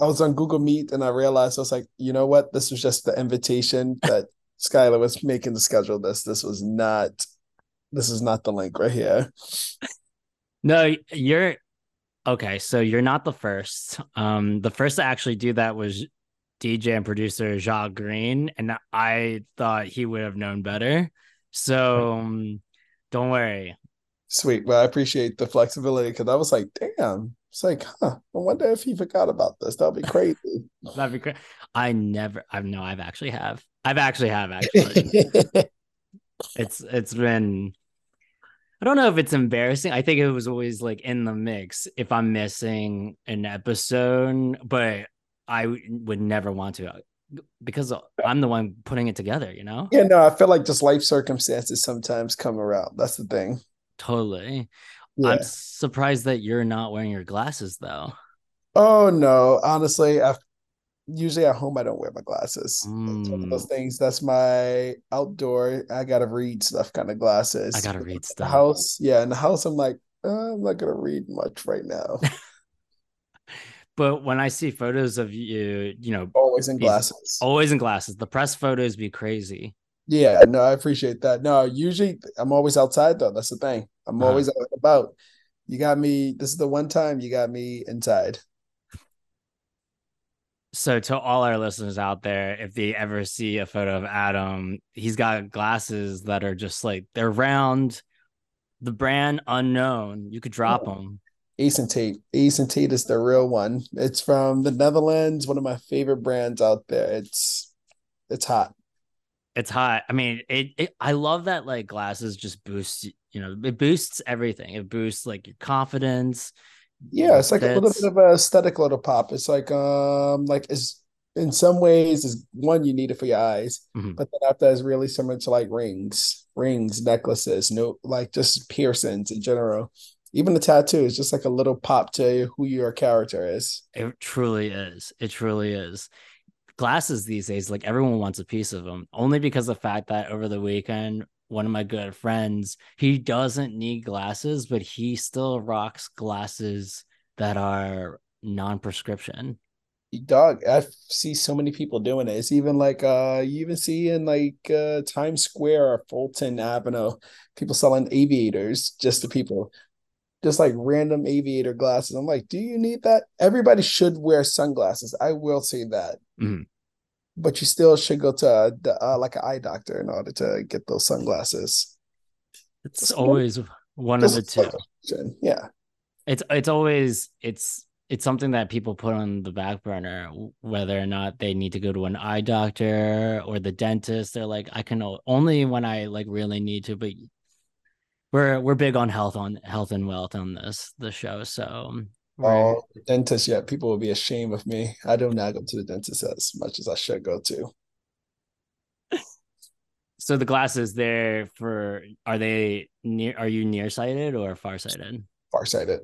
I was on Google Meet and I realized I was like, you know what? This was just the invitation that Skylar was making to schedule this. This was not this is not the link right here. No, you're okay. So you're not the first. Um, the first to actually do that was DJ and producer Jacques Greene, and I thought he would have known better. So um, don't worry. Sweet. Well, I appreciate the flexibility because I was like, damn. It's like, huh, I wonder if he forgot about this. That'd be crazy. That'd be great. I never I know I've actually have. I've actually have actually. it's it's been I don't know if it's embarrassing. I think it was always like in the mix if I'm missing an episode, but I would never want to because I'm the one putting it together, you know? Yeah, no, I feel like just life circumstances sometimes come around. That's the thing. Totally. Yeah. I'm surprised that you're not wearing your glasses though. Oh no, honestly, I usually at home I don't wear my glasses. Mm. one of those things. That's my outdoor. I gotta read stuff kind of glasses. I gotta read stuff. house, yeah. In the house, I'm like, uh, I'm not gonna read much right now. but when I see photos of you, you know, always in glasses, always in glasses. The press photos be crazy. Yeah, no, I appreciate that. No, usually I'm always outside though. That's the thing. I'm uh-huh. always out about. You got me. This is the one time you got me inside so to all our listeners out there if they ever see a photo of adam he's got glasses that are just like they're round the brand unknown you could drop oh. them Ace and Tate. Ace and Tate is the real one. It's from the Netherlands, one of my favorite brands out there. It's it's hot. It's hot. I mean, it, it I love that like glasses just boost, you know, it boosts everything. It boosts like your confidence yeah it's like a little bit of a aesthetic little pop. It's like um like it's in some ways is one you need it for your eyes mm-hmm. but then after is really similar to like rings rings necklaces no like just piercings in general. Even the tattoo is just like a little pop to who your character is. It truly is. It truly is. Glasses these days like everyone wants a piece of them only because of the fact that over the weekend one of my good friends, he doesn't need glasses, but he still rocks glasses that are non-prescription. Dog, I see so many people doing it. It's even like uh you even see in like uh Times Square or Fulton Avenue, people selling aviators just to people. Just like random aviator glasses. I'm like, do you need that? Everybody should wear sunglasses. I will say that. Mm-hmm but you still should go to a, uh, like an eye doctor in order to get those sunglasses. It's always one of the two. Yeah. It's it's always it's it's something that people put on the back burner whether or not they need to go to an eye doctor or the dentist they're like i can only when i like really need to but we're we're big on health on health and wealth on this the show so Oh, dentist, yeah. People will be ashamed of me. I do not go to the dentist as much as I should go to. So the glasses there for are they near are you nearsighted or farsighted? Farsighted.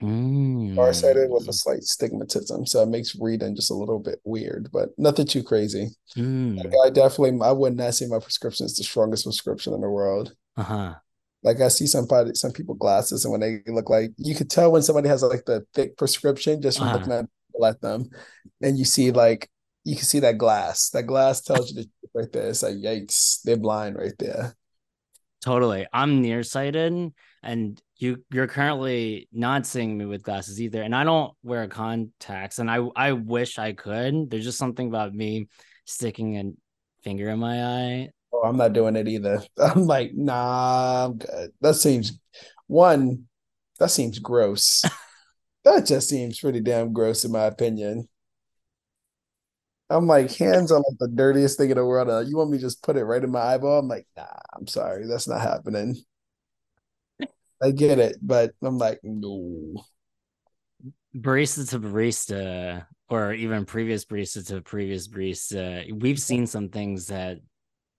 Mm. Farsighted with a slight stigmatism. So it makes reading just a little bit weird, but nothing too crazy. Mm. Like I definitely I would not say my prescription is the strongest prescription in the world. Uh-huh. Like I see somebody, some people glasses, and when they look like you could tell when somebody has like the thick prescription just from uh-huh. looking at, at them, and you see like you can see that glass. That glass tells you the right there. It's like yikes, they're blind right there. Totally, I'm nearsighted, and you you're currently not seeing me with glasses either, and I don't wear contacts, and I I wish I could. There's just something about me sticking a finger in my eye Oh, I'm not doing it either. I'm like, nah, I'm good. That seems one, that seems gross. that just seems pretty damn gross in my opinion. I'm like, hands on like the dirtiest thing in the world. Uh, you want me to just put it right in my eyeball? I'm like, nah, I'm sorry, that's not happening. I get it, but I'm like, no. Barista to barista, or even previous barista to previous barista, we've seen some things that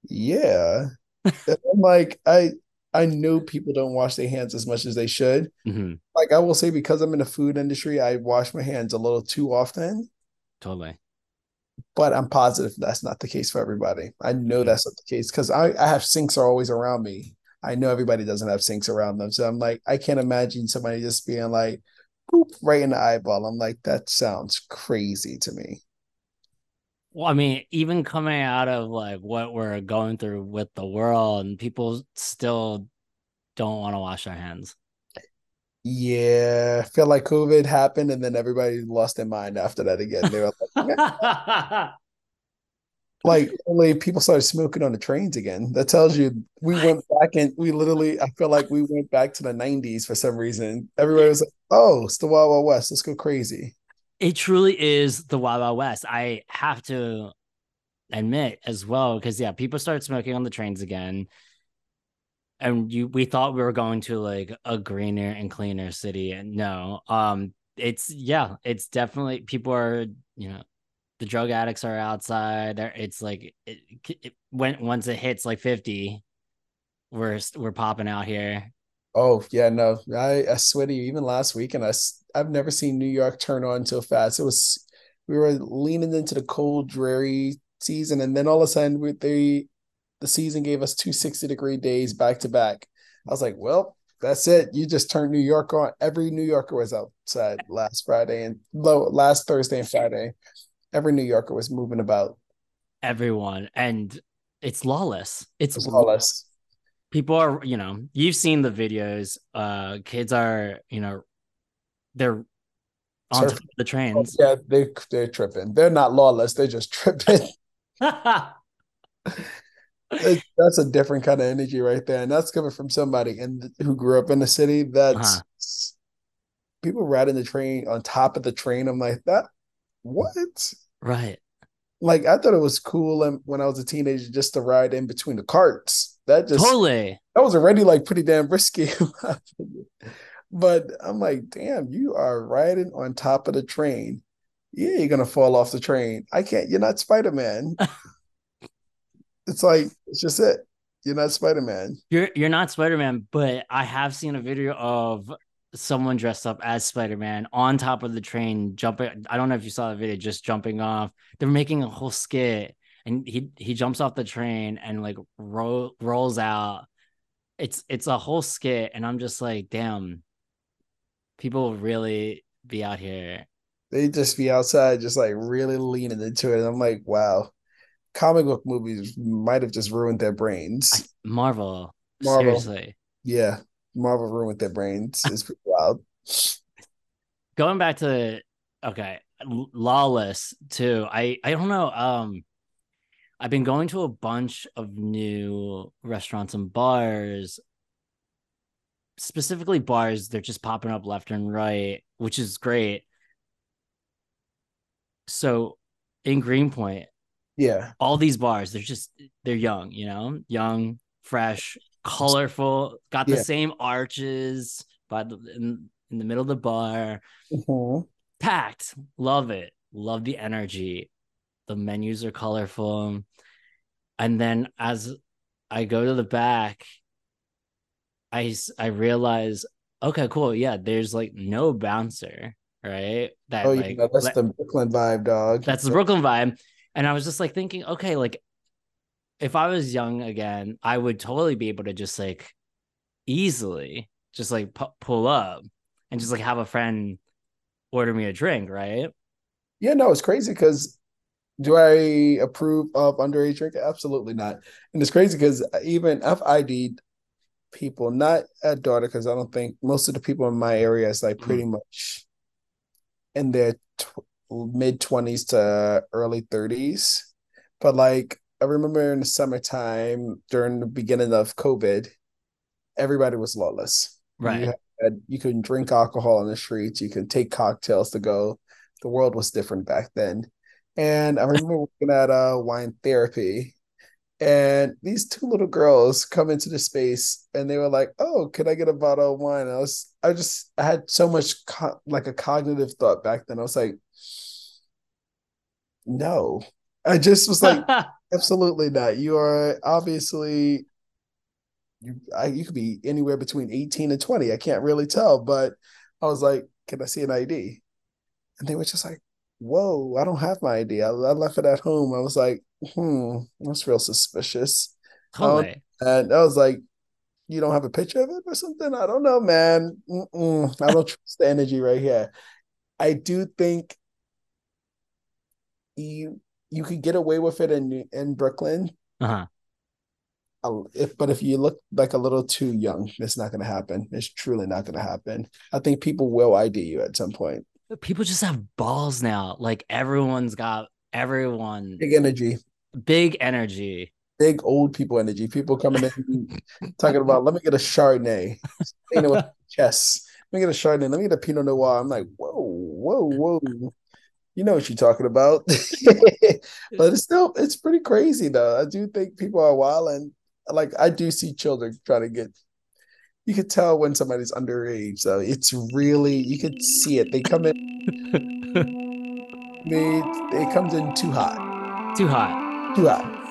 yeah. I'm like, I I know people don't wash their hands as much as they should. Mm-hmm. Like I will say, because I'm in the food industry, I wash my hands a little too often. Totally. But I'm positive that's not the case for everybody. I know mm-hmm. that's not the case because I, I have sinks are always around me. I know everybody doesn't have sinks around them. So I'm like, I can't imagine somebody just being like, boop, right in the eyeball. I'm like, that sounds crazy to me. Well, I mean, even coming out of like what we're going through with the world, and people still don't want to wash their hands. Yeah, I feel like COVID happened and then everybody lost their mind after that again. They were like, like only people started smoking on the trains again. That tells you we went back and we literally, I feel like we went back to the 90s for some reason. Everybody was like, oh, it's the Wild Wild West. Let's go crazy. It truly is the Wild Wild West. I have to admit as well, because yeah, people started smoking on the trains again. And you we thought we were going to like a greener and cleaner city. And no, um, it's yeah, it's definitely people are, you know, the drug addicts are outside. There, it's like it, it, when once it hits like fifty, we're we're popping out here. Oh yeah, no, I I swear to you, even last weekend, I I've never seen New York turn on so fast. It was we were leaning into the cold, dreary season, and then all of a sudden, we, they the season gave us two 60 degree days back to back. I was like, well, that's it. You just turned New York on. Every New Yorker was outside last Friday and last Thursday and Friday every New Yorker was moving about. Everyone, and it's lawless. It's, it's lawless. People are, you know, you've seen the videos. Uh, kids are, you know, they're on the trains. Oh, yeah, they they're tripping. They're not lawless. They're just tripping. that's a different kind of energy right there, and that's coming from somebody and who grew up in the city. That's uh-huh. people riding the train on top of the train. I'm like that. What? Right. Like I thought it was cool when I was a teenager just to ride in between the carts. That just totally that was already like pretty damn risky. but I'm like, damn, you are riding on top of the train. Yeah, you're gonna fall off the train. I can't. You're not Spider Man. it's like it's just it. You're not Spider Man. You're you're not Spider Man. But I have seen a video of someone dressed up as Spider-Man on top of the train jumping. I don't know if you saw the video, just jumping off. They're making a whole skit and he he jumps off the train and like ro- rolls out. It's it's a whole skit and I'm just like, damn, people really be out here. They just be outside just like really leaning into it. And I'm like, wow. Comic book movies might have just ruined their brains. Marvel. Marvel. Seriously. Yeah. Marvel ruined their brains. It's pretty wild. Going back to okay, lawless too. I I don't know. Um, I've been going to a bunch of new restaurants and bars. Specifically, bars. They're just popping up left and right, which is great. So, in Greenpoint, yeah, all these bars. They're just they're young. You know, young, fresh, colorful, got the yeah. same arches, but in, in the middle of the bar, mm-hmm. packed. Love it. Love the energy. The menus are colorful. And then as I go to the back, I I realize, okay, cool. Yeah, there's like no bouncer, right? That oh, like yeah, that's the Brooklyn vibe, dog. That's the Brooklyn vibe. And I was just like thinking, okay, like if I was young again, I would totally be able to just like easily just like pu- pull up and just like have a friend order me a drink, right? Yeah, no, it's crazy because do I approve of underage drink? Absolutely not. And it's crazy because even I've ID'd people, not at daughter, because I don't think most of the people in my area is like pretty mm-hmm. much in their tw- mid 20s to early 30s. But like I remember in the summertime during the beginning of COVID, everybody was lawless. Right. You, had, you couldn't drink alcohol on the streets. You could take cocktails to go. The world was different back then. And I remember working at uh, wine therapy, and these two little girls come into the space, and they were like, "Oh, can I get a bottle of wine?" And I was, I just, I had so much co- like a cognitive thought back then. I was like, "No," I just was like, absolutely not. You are obviously you I, you could be anywhere between 18 and 20. I can't really tell, but I was like, can I see an ID? And they were just like, whoa, I don't have my ID. I, I left it at home. I was like, hmm, that's real suspicious. Um, and I was like, you don't have a picture of it or something. I don't know, man. Mm-mm. I don't trust the energy right here. I do think you you could get away with it in in Brooklyn. Uh-huh. If but if you look like a little too young, it's not going to happen. It's truly not going to happen. I think people will ID you at some point. People just have balls now. Like everyone's got everyone big energy, big energy, big old people energy. People coming in talking about let me get a Chardonnay, with chess. Let me get a Chardonnay. Let me get a Pinot Noir. I'm like, whoa, whoa, whoa you know what you're talking about. but it's still it's pretty crazy though. I do think people are wild and like I do see children trying to get you could tell when somebody's underage so it's really you could see it. They come in they it comes in too hot. Too hot. Too hot.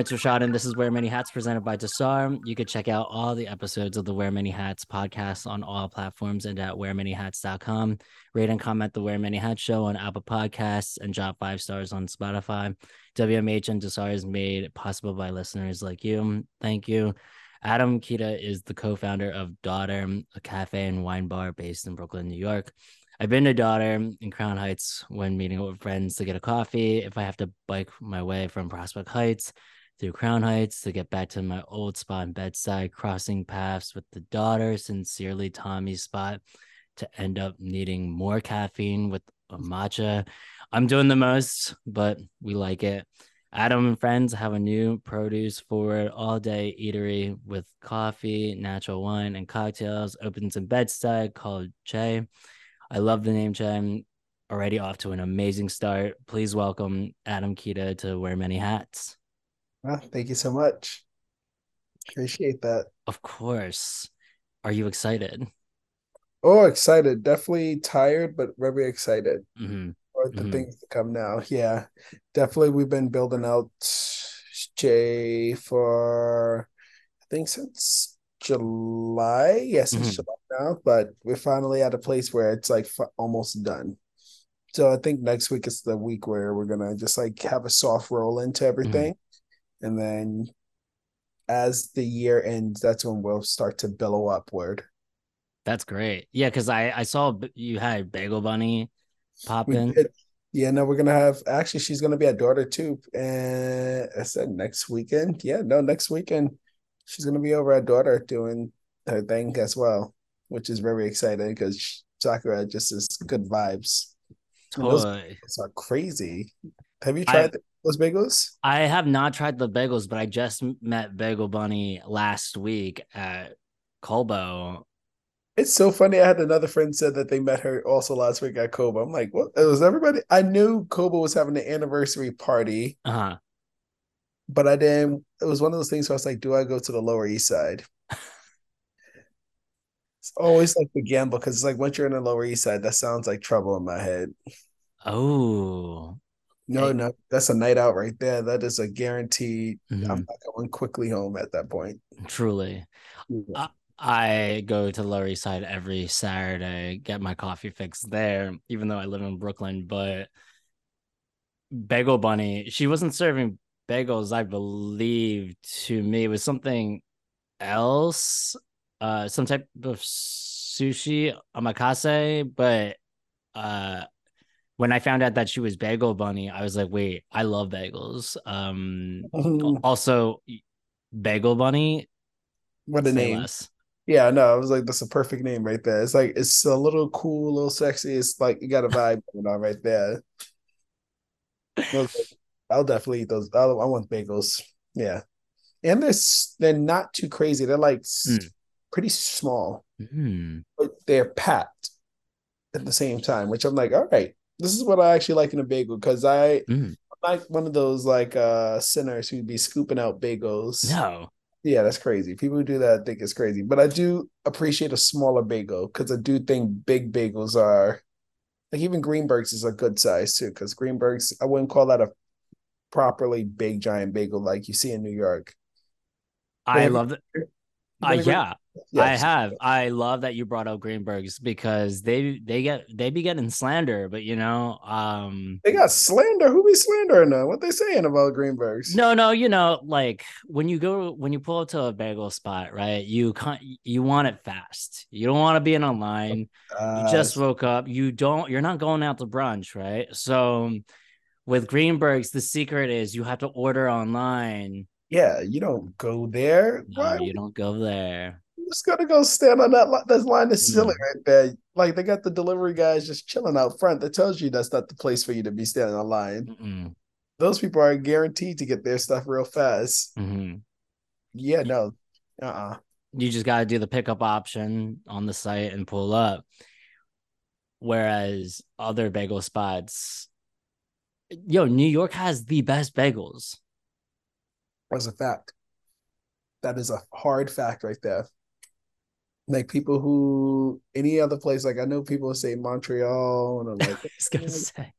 It's Rashad, and this is Wear Many Hats presented by Dasar. You could check out all the episodes of the Wear Many Hats podcast on all platforms and at wearmanyhats.com. Rate and comment the Wear Many Hats show on Apple Podcasts and drop five stars on Spotify. WMH and Dasar is made possible by listeners like you. Thank you. Adam Keita is the co founder of Daughter, a cafe and wine bar based in Brooklyn, New York. I've been to Daughter in Crown Heights when meeting with friends to get a coffee. If I have to bike my way from Prospect Heights, through Crown Heights to get back to my old spot in Bed-Stuy, crossing paths with the daughter, sincerely Tommy's spot, to end up needing more caffeine with a matcha. I'm doing the most, but we like it. Adam and friends have a new produce forward all day eatery with coffee, natural wine, and cocktails. Opens in Bed-Stuy called Che. I love the name Che. I'm already off to an amazing start. Please welcome Adam Keita to Wear Many Hats. Well, thank you so much. Appreciate that. Of course. Are you excited? Oh, excited. Definitely tired, but very excited mm-hmm. for the mm-hmm. things to come now. Yeah. Definitely we've been building out Che for I think since July. Yes, mm-hmm. July now, but we're finally at a place where it's like almost done. So I think next week is the week where we're gonna just like have a soft roll into everything and then as the year ends, that's when we'll start to billow upward. That's great. Yeah, because I I saw you had Bagel Bunny pop in. Yeah, no, we're gonna have actually she's gonna be at daughter too. And eh, I said next weekend. Yeah, no, next weekend she's gonna be over at daughter doing her thing as well, which is very exciting because Sakura just is good vibes. Totally. Those are crazy. Have you tried I, those bagels? I have not tried the bagels, but I just met Bagel Bunny last week at Colbo. It's so funny. I had another friend said that they met her also last week at Colbo. I'm like, what? It was everybody. I knew Colbo was having the anniversary party. Uh huh. But I didn't. It was one of those things where I was like, do I go to the Lower East Side? it's always like the gamble because it's like once you're in the Lower East Side, that sounds like trouble in my head. Oh, no, no, that's a night out right there. That is a guaranteed. Mm-hmm. I'm not going quickly home at that point. Truly, yeah. I, I go to Lower East Side every Saturday, get my coffee fix there, even though I live in Brooklyn. But Bagel Bunny, she wasn't serving bagels, I believe. To me, it was something else, uh, some type of sushi omakase, but uh when I found out that she was Bagel Bunny, I was like, wait, I love bagels. Um, also, Bagel Bunny. What a name! Less. Yeah, no, I was like, that's a perfect name right there. It's like it's a little cool, a little sexy. It's like you got a vibe going on right there. I'll definitely eat those. I'll, I want bagels. Yeah, and they're they're not too crazy. They're like mm. pretty small, mm. but they're packed. at the same time, which I'm like, all right, this is what I actually like in a bagel because I Mm. I'm like one of those like uh sinners who'd be scooping out bagels. No. Yeah, that's crazy. People who do that I think it's crazy, but I do appreciate a smaller bagel because I do think big bagels are like even Greenberg's is a good size too. Because Greenberg's, I wouldn't call that a properly big giant bagel like you see in New York. I love it. Uh, been yeah, I have. I love that you brought up Greenberg's because they they get they be getting slander, but you know, um They got slander. Who be slandering them? What they saying about Greenberg's? no, no, you know, like when you go when you pull up to a bagel spot, right? You can't you want it fast. You don't want to be in a line. Uh, You just woke up. You don't you're not going out to brunch, right? So with Greenberg's, the secret is you have to order online. yeah, you don't go there. No, Why? you don't go there. Just gotta go stand on that line. That line is silly Mm. right there. Like they got the delivery guys just chilling out front. That tells you that's not the place for you to be standing on line. Mm-mm, Those people are guaranteed to get their stuff real fast. mhm. Yeah, no. Uh-uh. you just got to do the pickup option on the site and pull up. Whereas other bagel spots, yo, New York has the best bagels. That's a fact. That is a hard fact right there. Like people who any other place, like I know people say Montreal, and I'm like, was gonna say,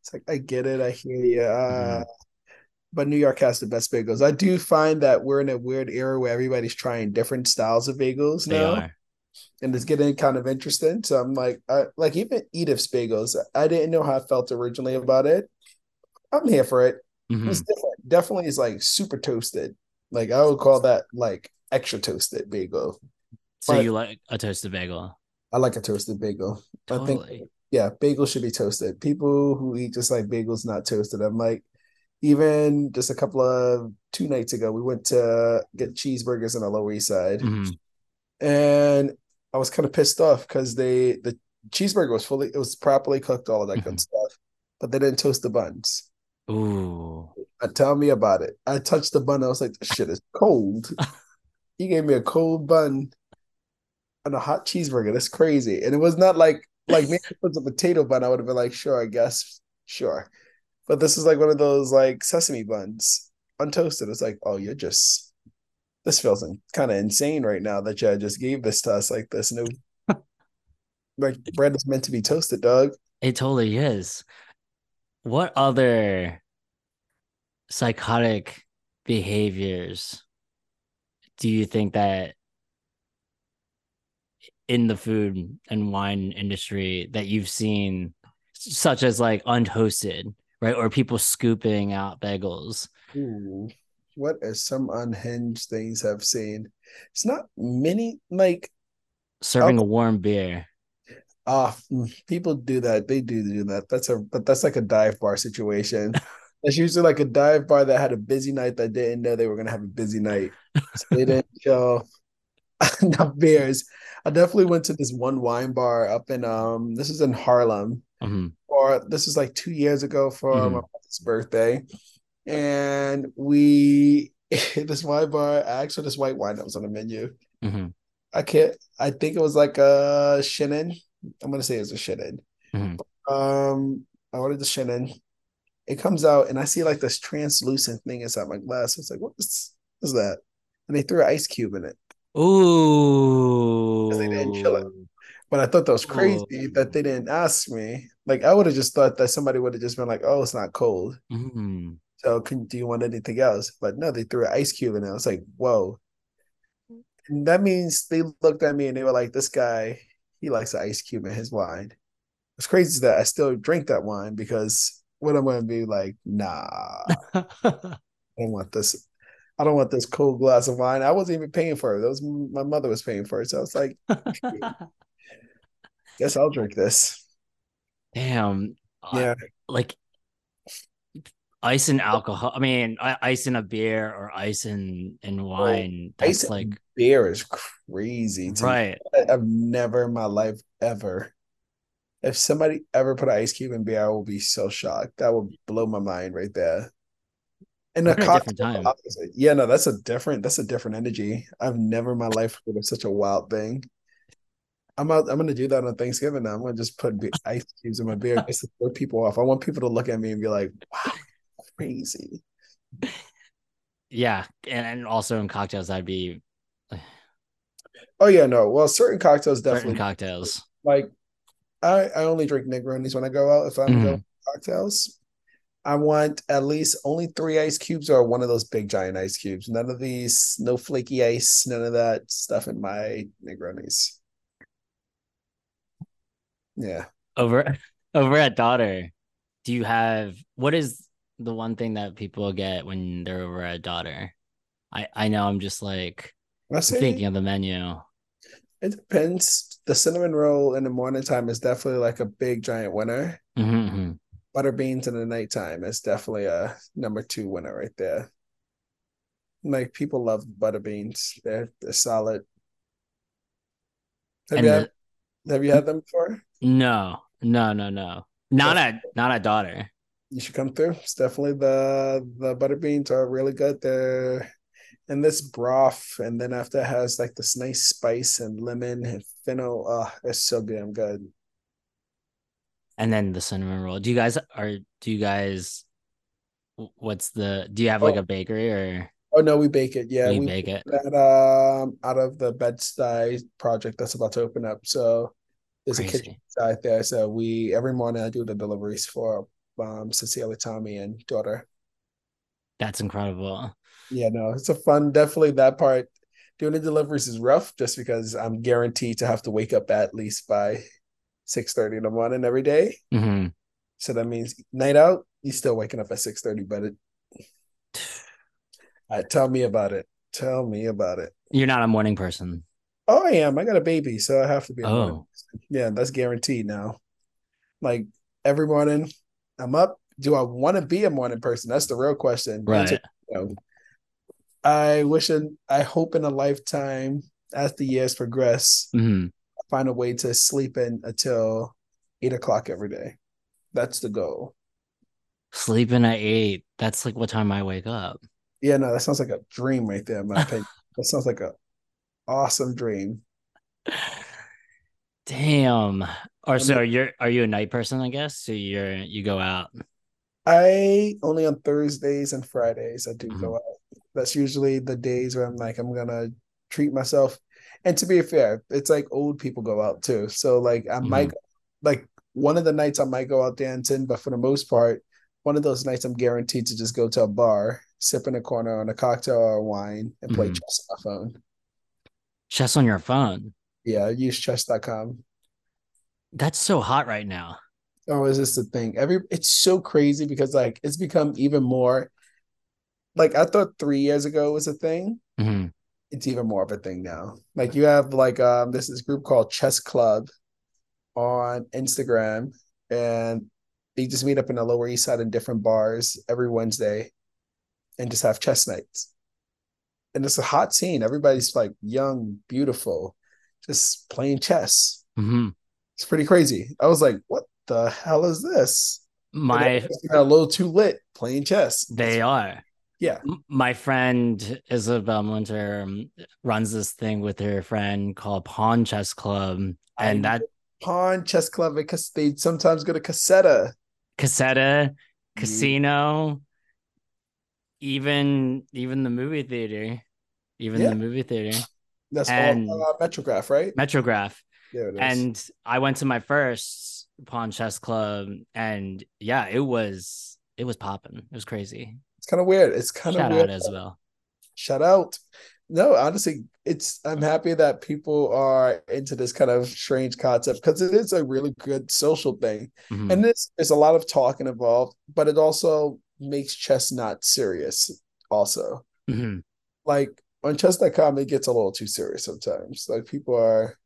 it's like I get it, I hear you. Uh, Mhm. But New York has the best bagels. I do find that we're in a weird era where everybody's trying different styles of bagels they now, are. and it's getting kind of interesting. So I'm like, I, like even Edith's bagels. I didn't know how I felt originally about it. I'm here for it. Mhm. It's different. Definitely is like super toasted. Like I would call that like extra toasted bagel. So but- you like a toasted bagel? I like a toasted bagel. I think yeah, bagels should be toasted. People who eat just like bagels not toasted. I'm like, even just a couple of two nights ago, we went to get cheeseburgers on the Lower East Side, Mhm. and I was kind of pissed off because they the cheeseburger was fully it was properly cooked, all of that good stuff, but they didn't toast the buns. Ooh. Uh, tell me about it. I touched the bun. I was like, this shit is cold. he gave me a cold bun and a hot cheeseburger. That's crazy. And it was not like like maybe it was a potato bun, I would have been like, sure, I guess, sure. But this is like one of those like sesame buns, untoasted. It's like, oh, you're just this feels kind of insane right now that you just gave this to us like this. No, like bread is meant to be toasted, dog. It totally is. What other psychotic behaviors do you think that in the food and wine industry that you've seen, such as like untoasted, right? Or people scooping out bagels? Ooh, what are some unhinged things I've seen? It's not many like Serving a warm beer. ah people do that. They do do that. That's a but that's like a dive bar situation. That's usually like a dive bar that had a busy night that didn't know they were gonna have a busy night. So they didn't show enough beers. I definitely went to this one wine bar up in um this is in Harlem Mhm. or this is like two years ago for Mhm. my mother's birthday. And we this wine bar, actually this white wine that was on the menu. Mhm. I can't I think it was like a Chenin. I'm gonna say it was a Chenin. Mhm. Um I ordered the Chenin. It comes out and I see like this translucent thing inside my glass. It's like, what is, what is that? And they threw an ice cube in it. Ooh. they didn't chill it. But I thought that was crazy that they didn't ask me. Like I would have just thought that somebody would have just been like, "Oh, it's not cold, Mhm. so can do you want anything else?" But no, they threw an ice cube in it. I was like, "Whoa!" And that means they looked at me and they were like, "This guy, he likes an ice cube in his wine." It's crazy that I still drink that wine because what I'm going to be like, nah, I don't want this. I don't want this cold glass of wine. I wasn't even paying for it. That was my mother was paying for it. So I was like, guess I'll drink this. Damn. I- Yeah. like ice and alcohol. I mean, i- ice in a beer or ice in in wine. Ice That's like beer is crazy. to me. right. I've never in my life ever. If somebody ever put an ice cube in beer, I will be so shocked. That would blow my mind right there. And We're the in a different cocktail time. Yeah, no, that's a different, that's a different energy. I've never in my life heard of such a wild thing. I'm out, I'm gonna do that on Thanksgiving now. I'm gonna just put ice cubes in my beer just to throw people off. I want people to look at me and be like, "Wow, crazy." Yeah, and, and also in cocktails, I'd be Oh yeah, no. Well, certain cocktails definitely certain cocktails. like I I only drink Negronis when I go out. If I'm Mhm. going cocktails, I want at least only three ice cubes or one of those big giant ice cubes. None of these, no flaky ice, none of that stuff in my Negronis. Yeah. Over over at daughter, do you have what is the one thing that people get when they're over at daughter? I I know I'm just like I say thinking of the menu. it depends. The cinnamon roll in the morning time is definitely like a big giant winner. Mhm, mhm. Butter beans in the nighttime is definitely a number two winner right there. Like people love butter beans. They're they're solid. Have And you had the have you had them before? no, no, no, no. Not at not at daughter. You should come through. It's definitely the the butter beans are really good. They're in this broth, and then after it has like this nice spice and lemon and fennel. Oh, it's so damn good. And then the cinnamon roll. Do you guys are do you guys what's the do you have Oh, like a bakery or oh no, we bake it. Yeah, you we bake it? that um out of the Bed-Stuy project that's about to open up. So there's a kitchen Crazy. inside there. So we every morning I do the deliveries for um Cecilia, Tommy, and daughter. That's incredible. Yeah, no, it's a fun. Definitely that part. Doing the deliveries is rough just because I'm guaranteed to have to wake up at least by six thirty in the morning every day. hmm So that means night out, you still waking up at six thirty. But it, uh, tell me about it. Tell me about it. You're not a morning person. Oh, I am. I got a baby, so I have to be a Oh, person. Yeah, that's guaranteed now. Like every morning, I'm up. Do I want to be a morning person? That's the real question. Right. no. I wish and I hope in a lifetime, as the years progress, hmm I find a way to sleep in until eight o'clock every day. That's the goal. Sleeping at eight. That's like what time I wake up. Yeah, no, that sounds like a dream right there, in my opinion. That sounds like a awesome dream. Damn. Or so mean, you're you a night person, I guess? So you're you go out. I only on Thursdays and Fridays I do Mhm. go out. That's usually the days where I'm like, I'm gonna treat myself. And to be fair, it's like old people go out too. So like I might Mhm. like one of the nights I might go out dancing, but for the most part, one of those nights I'm guaranteed to just go to a bar, sip in a corner on a cocktail or wine, and play Mhm. chess on my phone. Chess on your phone. Yeah, use chess.com. That's so hot right now. Oh, is this the thing? Every it's so crazy because like it's become even more like I thought three years ago was a thing. hmm It's even more of a thing now. Like you have like um this this group called Chess Club on Instagram, and they just meet up in the Lower East Side in different bars every Wednesday and just have chess nights. And it's a hot scene. Everybody's like young, beautiful, just playing chess. hmm It's pretty crazy. I was like, what the hell is this? My a little too lit playing chess. they are. Yeah. My friend Isabel Munter um, runs this thing with her friend called Pawn Chess Club, I and that pawn chess club because they sometimes go to Caseta. Caseta, Casino, even even the movie theater, even Yeah. the movie theater, That's And- all uh, Metrograph, right? Metrograph. Is. And I went to my first pawn chess club, and yeah, it was it was popping. It was crazy. it's kind of weird. It's kind of weird. out as well. Shout out. No, honestly, it's I'm happy that people are into this kind of strange concept because it is a really good social thing. Mhm. And this there's a lot of talking involved, but it also makes chess not serious, also. Mhm. Like on chess.com, it gets a little too serious sometimes. Like people are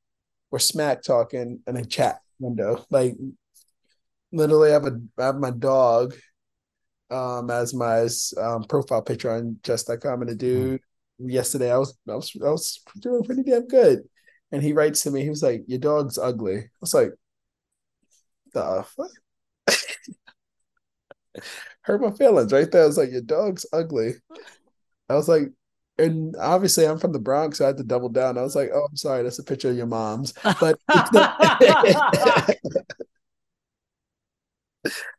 we're smack talking in a chat window. Like literally I have a I have my dog um as my um profile picture on chess.com and the dude yesterday I was I was I was doing pretty damn good. And he writes to me, he was like, Your dog's ugly. I was like, the fuck? Hurt my feelings right there. I was like, Your dog's ugly. I was like, and obviously I'm from the Bronx, so I had to double down. I was like, "Oh, I'm sorry, that's a picture of your mom's." But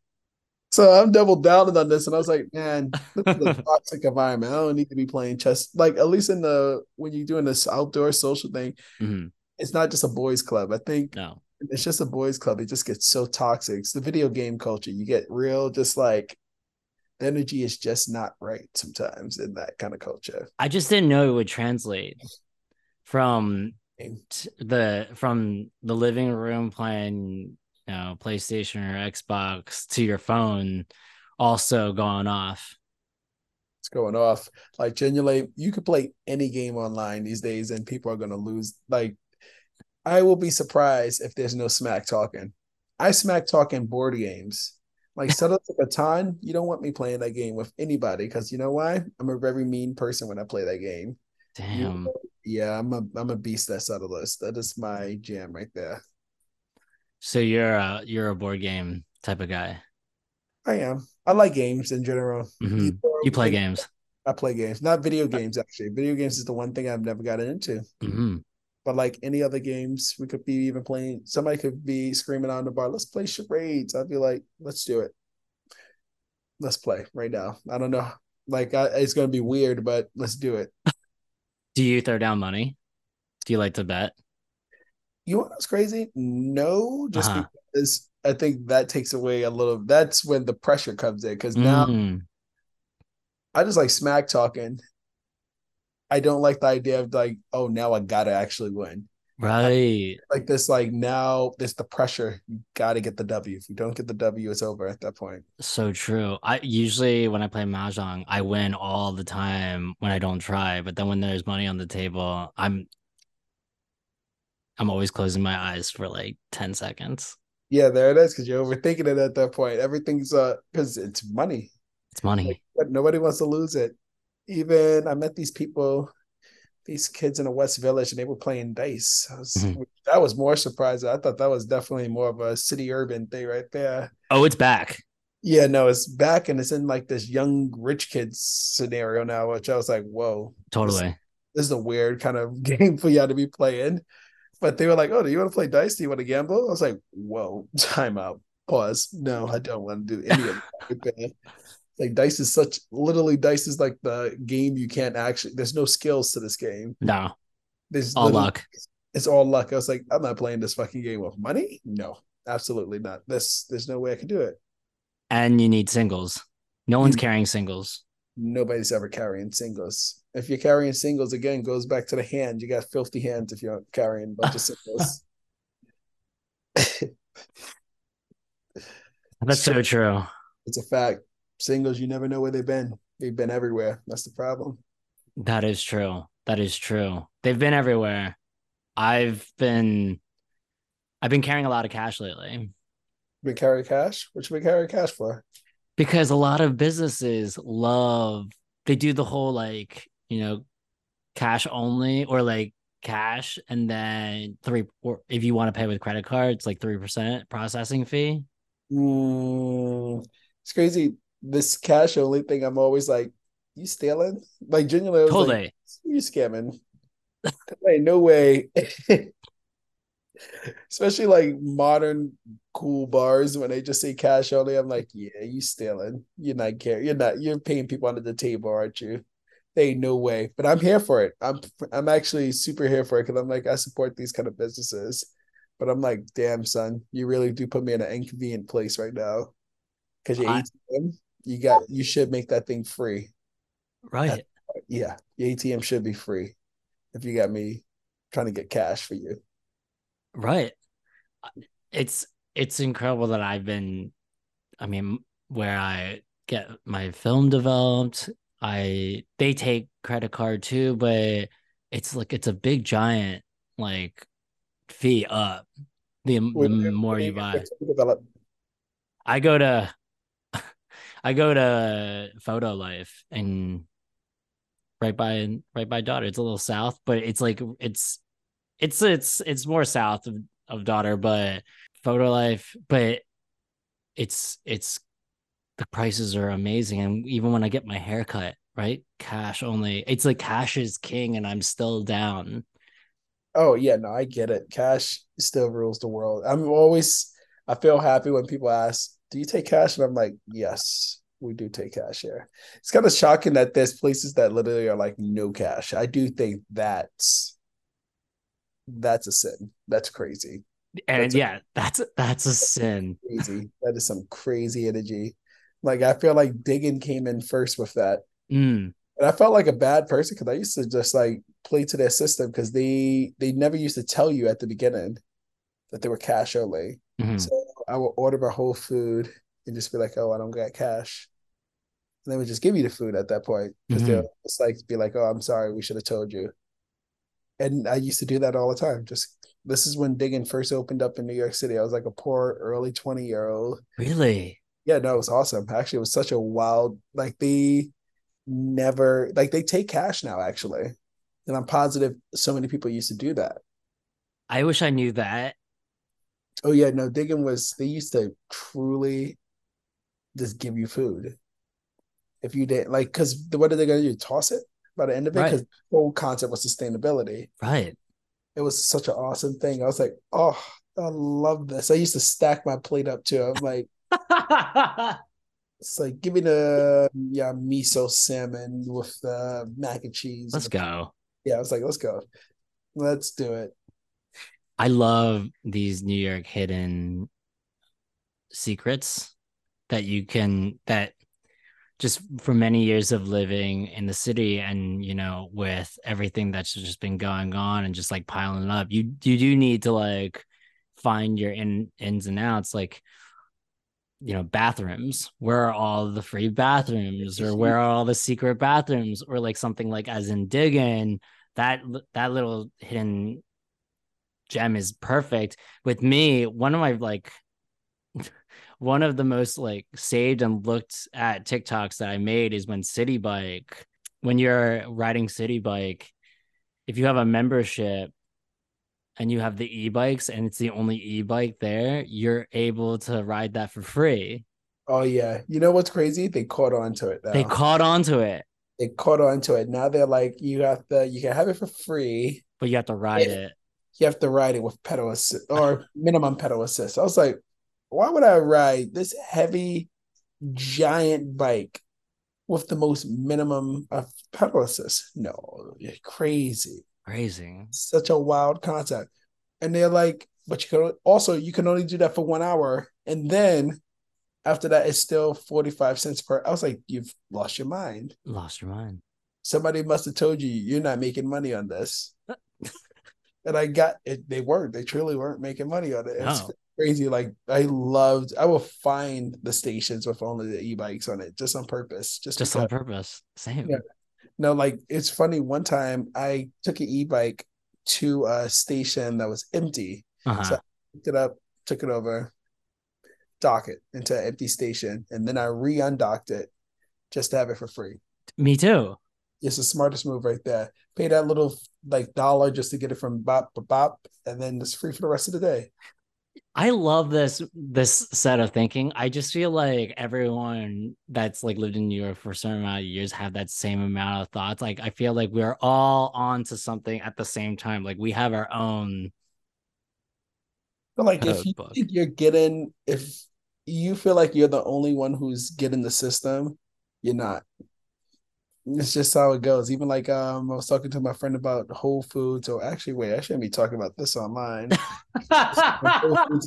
so I'm double down on this, and I was like, "Man, this is a toxic environment. I don't need to be playing chess. Like at least in the when you're doing this outdoor social thing, mm-hmm. it's not just a boys' club. I think no, it's just a boys' club. It just gets so toxic. It's the video game culture. You get real, just like the energy is just not right sometimes in that kind of culture. I just didn't know it would translate from the from the living room playing you know PlayStation or Xbox to your phone also going off. It's going off. Like genuinely, you could play any game online these days and people are gonna lose. Like I will be surprised if there's no smack talking. I smack talking board games like Settlers of Catan, you don't want me playing that game with anybody because you know why? I'm a very mean person when I play that game. Damn. You know, yeah, I'm a I'm a beast at Settlers. That is my jam right there. So you're a you're a board game type of guy. I am. I like games in general. Mm-hmm. You play games. I play games, not video games. Actually, video games is the one thing I've never gotten into. Mm-hmm. But like any other games, we could be even playing. Somebody could be screaming on the bar, "Let's play charades." I'd be like, "Let's do it. Let's play right now." I don't know. Like I, it's gonna be weird, but let's do it. Do you throw down money? Do you like to bet? You know what's crazy? No, just uh-huh. because I think that takes away a little. That's when the pressure comes in because now mm. I just like smack talking, I don't like the idea of like, oh, now I gotta actually win. Right. Like this, like now there's the pressure. You gotta get the W. If you don't get the W, it's over at that point. So true. I usually when I play Mahjong, I win all the time when I don't try. But then when there's money on the table, I'm I'm always closing my eyes for like 10 seconds. Yeah, there it is, because you're overthinking it at that point. Everything's uh because it's money. It's money. Like, nobody wants to lose it even I met these people, these kids in a West Village, and they were playing dice. Was, mm-hmm. That was more surprising. I thought that was definitely more of a city urban thing right there. Oh, it's back. Yeah, no, it's back and it's in like this young rich kids scenario now, which I was like, whoa. Totally. This, this is a weird kind of game for y'all to be playing. But they were like, oh, do you want to play dice? Do you want to gamble? I was like, whoa, time out. Pause. No, I don't want to do any of that. like dice is such literally dice is like the game you can't actually there's no skills to this game. No. There's all luck. It's all luck. I was like i'm not playing this fucking game with money? No absolutely not. This there's no way i can do it. And you need singles. No one's mm. carrying singles. Nobody's ever carrying singles if you're carrying singles again goes back to the hand you got filthy hands if you're carrying a bunch of singles that's so true it's a fact singles, you never know where they've been. They've been everywhere. That's the problem. That is true. That is true. They've been everywhere. I've been I've been carrying a lot of cash lately. Been carrying cash? What you been carrying cash for? Because a lot of businesses love they do the whole like, you know, cash only or like cash and then three or if you want to pay with credit cards, like three percent processing fee. Mm, it's crazy this cash only thing, I'm always like, you stealing? Like genuinely, totally. Like, you scamming? like no way. Especially like modern cool bars when they just say cash only. I'm like, yeah, you stealing. You're not care. You're not. You're paying people under the table, aren't you? They no way. But I'm here for it. I'm I'm actually super here for it because I'm like I support these kind of businesses. But I'm like, damn son, you really do put me in an inconvenient place right now. Because your ATM, you got you should make that thing free. Right. That's, yeah. The ATM should be free if you got me trying to get cash for you. Right. It's it's incredible that I've been I mean where I get my film developed, I they take credit card too, but it's like it's a big giant like fee up the, the more you buy. I go to I go to Photo Life and right by right by daughter. It's a little south, but it's like it's it's it's it's more south of, of daughter, but Photo Life, but it's it's the prices are amazing. And even when I get my haircut, right? Cash only. It's like cash is king, and I'm still down. Oh yeah, no, I get it. Cash still rules the world. I'm always I feel happy when people ask, "Do you take cash?" And I'm like, "Yes, we do take cash here." It's kind of shocking that there's places that literally are like no cash. I do think that's that's a sin. That's crazy. And That's a- yeah, that's that's a sin. Crazy. that is some crazy energy. Like I feel like Dig Inn came in first with that. Mm, And I felt like a bad person because I used to just like play to their system because they they never used to tell you at the beginning that they were cash only. mhm. So I would order my whole food and just be like, "Oh, I don't got cash," and they would just give you the food at that point because Mhm. they'll just like be like, "Oh, I'm sorry, we should have told you." And I used to do that all the time. Just this is when Dig Inn first opened up in New York City. I was like a poor early twenty year old. Really? Yeah, no, it was awesome. Actually, it was such a wild like they never like they take cash now actually, and I'm positive so many people used to do that. I wish I knew that. Oh yeah, no, Dig Inn was they used to truly just give you food. If you didn't like, because what are they gonna do? Toss it by the end of it? Right. Because the whole concept was sustainability. Right. It was such an awesome thing. I was like, oh, I love this. I used to stack my plate up too. I'm like, it's like give me the yeah miso salmon with the mac and cheese. Let's go. Yeah, I was like, let's go. Let's do it. I love these New York hidden secrets that you can that just for many years of living in the city and you know with everything that's just been going on and just like piling up you you do need to like find your in ins and outs like you know bathrooms. Where are all the free bathrooms? Or mm-hmm. where are all the secret bathrooms? Or like something like as in Dig Inn that that little hidden gem is perfect. With me one of my like one of the most like saved and looked at TikToks that I made is when Citi Bike, when you're riding Citi Bike, if you have a membership and you have the e-bikes and it's the only e-bike there, you're able to ride that for free. Oh yeah. You know what's crazy? They caught on to it now. They caught on to it, they caught on to it. Now they're like, you have to you can have it for free. but you have to ride it. You have to ride it with pedal assist or minimum pedal assist. I was like, why would I ride this heavy giant bike with the most minimum of pedal assist? No, you're crazy. Crazy. Such a wild concept. And they're like, but you can also you can only do that for one hour. And then after that, it's still 45 cents per. I was like, you've lost your mind. Lost your mind. somebody must have told you you're not making money on this. and I got it. They weren't. They truly weren't making money on it. It's No. crazy. Like I loved. I will find the stations with only the e-bikes on it, just on purpose. Just Just because. on purpose. Same. Yeah. No, like it's funny. One time I took an e-bike to a station that was empty. Uh-huh. So- I Picked it up, took it over, dock it into an empty station, and then I re-undocked it just to have it for free. Me too. It's the smartest move right there. Pay that little like dollar just to get it from bop bop bop, and then it's free for the rest of the day. I love this this set of thinking. I just feel like everyone that's like lived in New York for a certain amount of years have that same amount of thoughts. Like I feel like we're all on to something at the same time. Like we have our own But like if you book. think you're getting if you feel like you're the only one who's getting the system, you're not. It's just how it goes. Even like um I was talking to my friend about Whole Foods. or actually wait, I shouldn't be talking about this online. I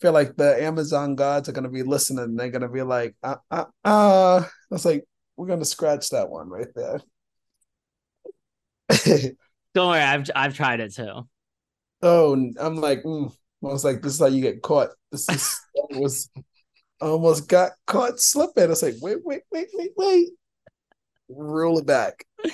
feel like the Amazon gods are gonna be listening and they're gonna be like, uh uh uh I was like, we're gonna scratch that one right there. Don't worry, I've I've tried it too. Oh, I'm like, mm. I was like, this is how you get caught. This is was almost got caught slipping. I was like, wait, wait, wait, wait, wait. Rule it back.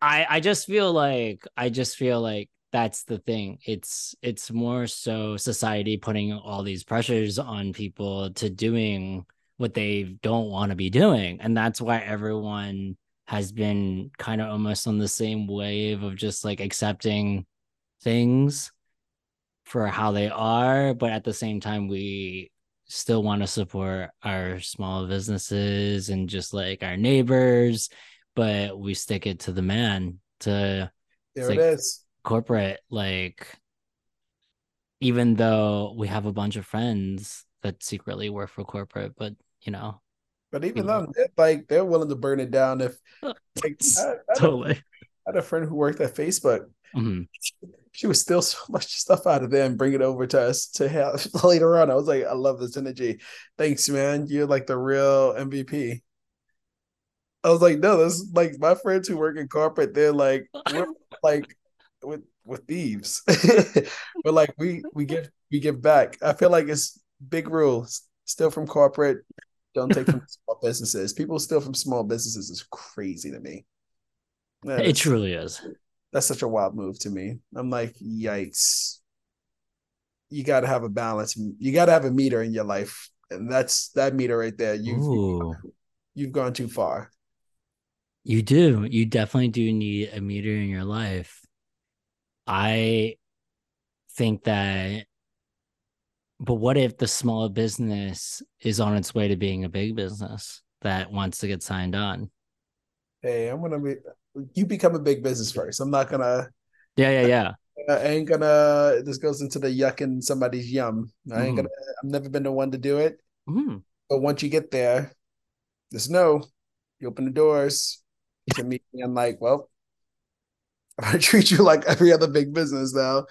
I I just feel like I just feel like that's the thing. It's it's more so society putting all these pressures on people to doing what they don't want to be doing. And that's why everyone has been kind of almost on the same wave of just like accepting things for how they are, but at the same time we still want to support our small businesses and just like our neighbors, but we stick it to the man to there it is. Corporate, like even though we have a bunch of friends that secretly work for corporate, but you know. But even though like they're willing to burn it down if like, I, I totally. I had a friend who worked at Facebook. Mm-hmm. She would steal so much stuff out of there and bring it over to us to have later on. I was like, I love this energy. Thanks, man. You're like the real MVP. I was like, no, this is like my friends who work in corporate, they're like, we're like with with thieves. but like we we give we give back. I feel like it's big rules. Steal from corporate, don't take from small businesses. People steal from small businesses is crazy to me. That it truly is. That's such a wild move to me. I'm like, yikes. You got to have a balance. You got to have a meter in your life, and that's that meter right there. You've you've gone too far. You do. You definitely do need a meter in your life. I think that but what if the small business is on its way to being a big business that wants to get signed on? Hey, I'm gonna be you become a big business first. I'm not gonna Yeah, yeah, yeah. I ain't gonna this goes into the yucking somebody's yum. I ain't mm. gonna I've never been the one to do it. Mm. But once you get there, there's no. you open the doors, to meet me I'm like, well, I treat you like every other big business now.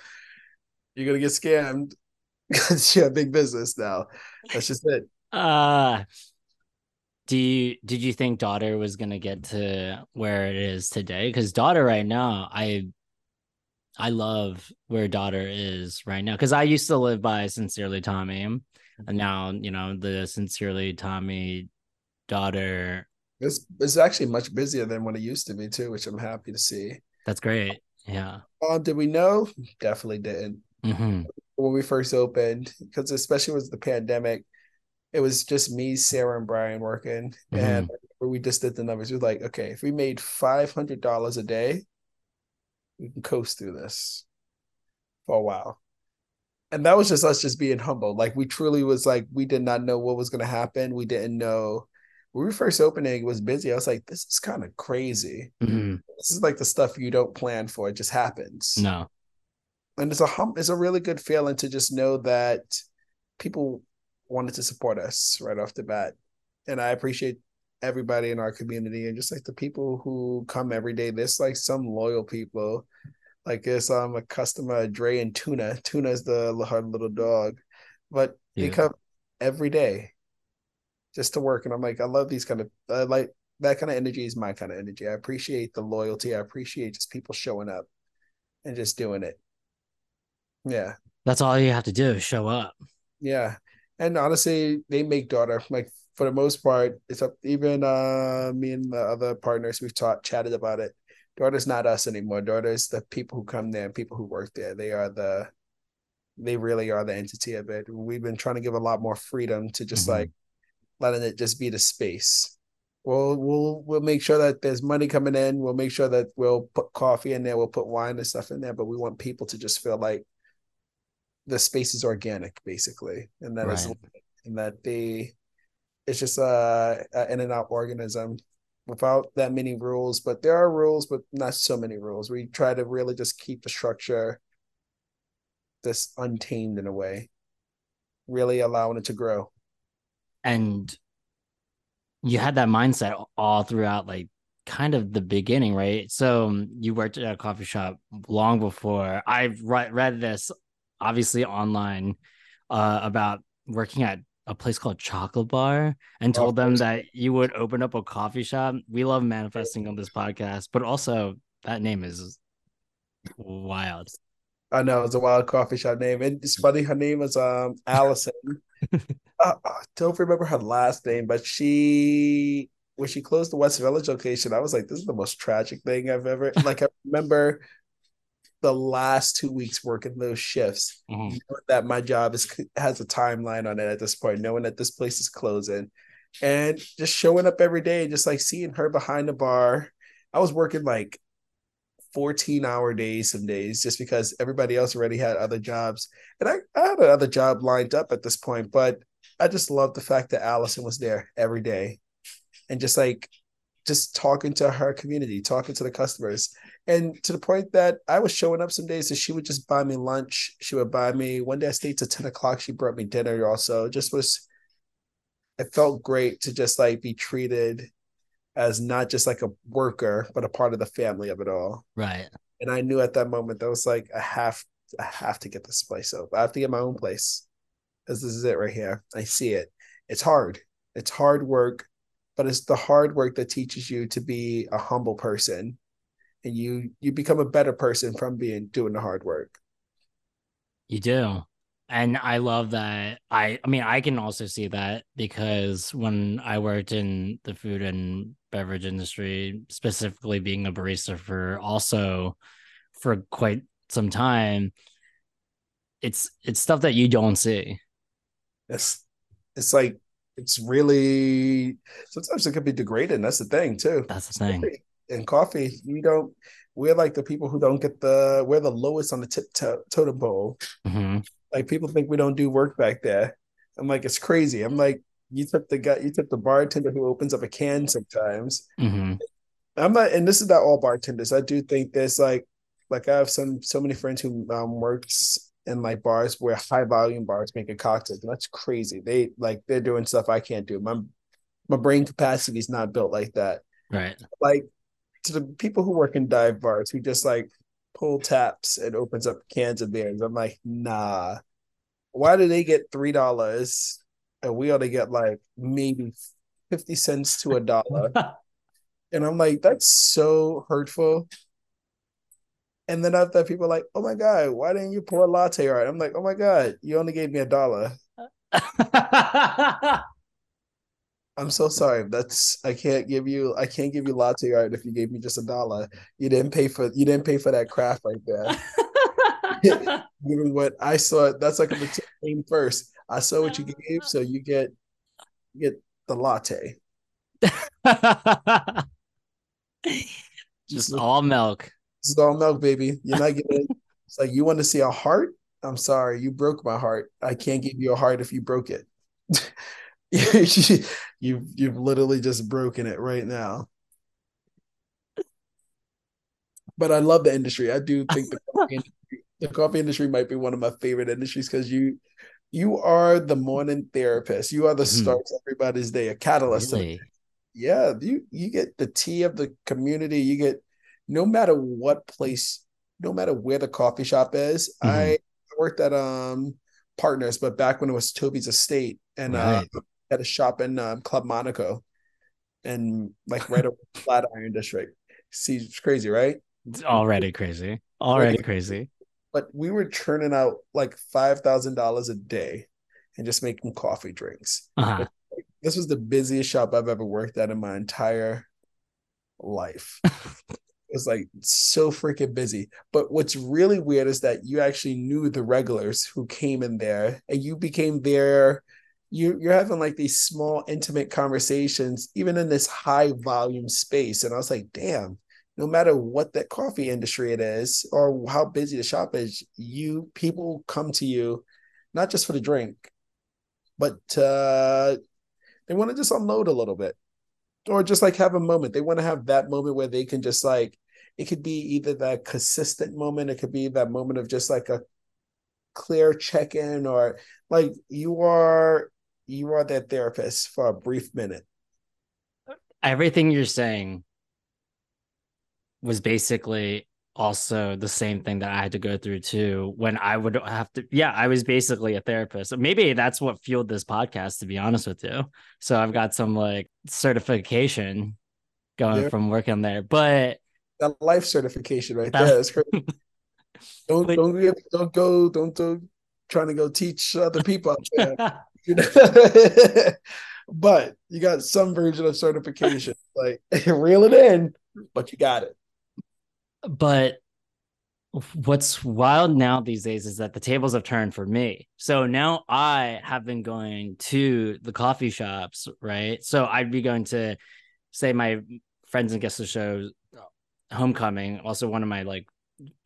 You're gonna get scammed because you're a big business now. That's just it. Uh do you did you think daughter was gonna get to where it is today? Because daughter right now, I I love where daughter is right now. Because I used to live by Sincerely Tommy. And now, you know, the Sincerely Tommy daughter it's it's actually much busier than what it used to be too, which I'm happy to see. That's great. Yeah. Um, did we know? Definitely didn't. Mm-hmm. When we first opened, because especially with the pandemic, it was just me, Sarah, and Brian working, mm-hmm. and we just did the numbers. We were like, okay, if we made five hundred dollars a day, we can coast through this for a while. And that was just us just being humble. Like we truly was like we did not know what was going to happen. We didn't know when we first opened it, it was busy. I was like, this is kind of crazy. Mm-hmm. This is like the stuff you don't plan for. It just happens. No. And it's a hum it's a really good feeling to just know that people wanted to support us right off the bat. And I appreciate everybody in our community and just like the people who come every day. There's like some loyal people. Like there's um a customer, Dre and Tuna. Tuna is the hard little dog. But yeah. they come every day just to work. And I'm like, I love these kind of I like that kind of energy is my kind of energy. I appreciate the loyalty. I appreciate just people showing up and just doing it. Yeah. That's all you have to do, show up. Yeah. And honestly, they make daughter like for the most part, it's up even uh me and the other partners we've taught chatted about it. Daughter's not us anymore. Daughter's the people who come there and people who work there. They are the they really are the entity of it. We've been trying to give a lot more freedom to just mm-hmm. like letting it just be the space. We'll we'll we'll make sure that there's money coming in. We'll make sure that we'll put coffee in there. We'll put wine and stuff in there. But we want people to just feel like the space is organic, basically, and that right. is, and that they it's just a, a in and out organism without that many rules. But there are rules, but not so many rules. We try to really just keep the structure this untamed in a way, really allowing it to grow and you had that mindset all throughout like kind of the beginning right so um, you worked at a coffee shop long before i read, read this obviously online uh, about working at a place called chocolate bar and told them that you would open up a coffee shop. We love manifesting on this podcast but also that name is wild. I know it's a wild coffee shop name. And it's funny her name is um allison. Uh, I don't remember her last name, but she when she closed the West Village location, I was like, this is the most tragic thing I've ever like I remember the last two weeks working those shifts, mm-hmm. that my job is has a timeline on it at this point, knowing that this place is closing, and just showing up every day, just like seeing her behind the bar. I was working like 14 hour days some days just because everybody else already had other jobs. And I, I had another job lined up at this point, but I just love the fact that Allison was there every day and just like just talking to her community, talking to the customers. And to the point that I was showing up some days and she would just buy me lunch. She would buy me one day I stayed till 10 o'clock. She brought me dinner also. Just was it felt great to just like be treated as not just like a worker, but a part of the family of it all. Right. And I knew at that moment that was like I have I have to get this place up. I have to get my own place. Because this is it right here. I see it. It's hard. It's hard work, but it's the hard work that teaches you to be a humble person. And you you become a better person from being doing the hard work. You do. And I love that. I I mean, I can also see that because when I worked in the food and beverage industry, specifically being a barista for also for quite some time, it's it's stuff that you don't see. It's it's like it's really sometimes it could be degrading. That's the thing too. That's the thing. In coffee, you don't. We're like the people who don't get the. We're the lowest on the tip to, totem pole. Mm-hmm. Like people think we don't do work back there. I'm like, it's crazy. I'm like, you took the guy, you took the bartender who opens up a can sometimes. Mm-hmm. I'm not, and this is not all bartenders. I do think there's like, like I have some so many friends who um, works in like bars where high volume bars making cocktails. And that's crazy. They like they're doing stuff I can't do. My my brain capacity is not built like that. Right. Like to the people who work in dive bars who just like pull taps and opens up cans of beers. I'm like, nah. Why do they get three dollars and we ought to get like maybe 50 cents to a dollar? and I'm like, that's so hurtful. And then after people are like, oh my God, why didn't you pour a latte art? I'm like, oh my God, you only gave me a dollar. I'm so sorry. That's I can't give you I can't give you latte art if you gave me just a dollar. You didn't pay for you didn't pay for that craft right there. Given what I saw, that's like a came first. I saw what you gave, so you get you get the latte. just all milk. This is all milk, baby. You're not getting it. it's like you want to see a heart. I'm sorry, you broke my heart. I can't give you a heart if you broke it. you've you've literally just broken it right now. But I love the industry. I do think the coffee industry, the coffee industry might be one of my favorite industries because you you are the morning therapist. You are the mm-hmm. start of everybody's day, a catalyst. Really? Yeah, you you get the tea of the community. You get no matter what place, no matter where the coffee shop is. Mm-hmm. I worked at um partners, but back when it was Toby's Estate and right. uh at a shop in um, Club Monaco and like right over Flatiron District. See, it's crazy, right? It's already crazy. Already crazy. But we were churning out like five thousand dollars a day and just making coffee drinks. Uh-huh. This was the busiest shop I've ever worked at in my entire life. it was like so freaking busy. But what's really weird is that you actually knew the regulars who came in there and you became their you you're having like these small intimate conversations even in this high volume space. And i was like damn no matter what that coffee industry it is or how busy the shop is you people come to you not just for the drink but uh they want to just unload a little bit or just like have a moment. They want to have that moment where they can just like it could be either that consistent moment it could be that moment of just like a clear check-in or like you are you are that therapist for a brief minute. Everything you're saying was basically also the same thing that I had to go through too when I would have to yeah, I was basically a therapist. Maybe that's what fueled this podcast to be honest with you. So I've got some like certification going yeah. from working there. But that life certification right there is crazy. don't don't don't go don't go trying to go teach other people out there. but you got some version of certification. Like reel it in, but you got it. But what's wild now these days is that the tables have turned for me. So now I have been going to the coffee shops, right? So I'd be going to say my friends and guests of shows homecoming, also one of my like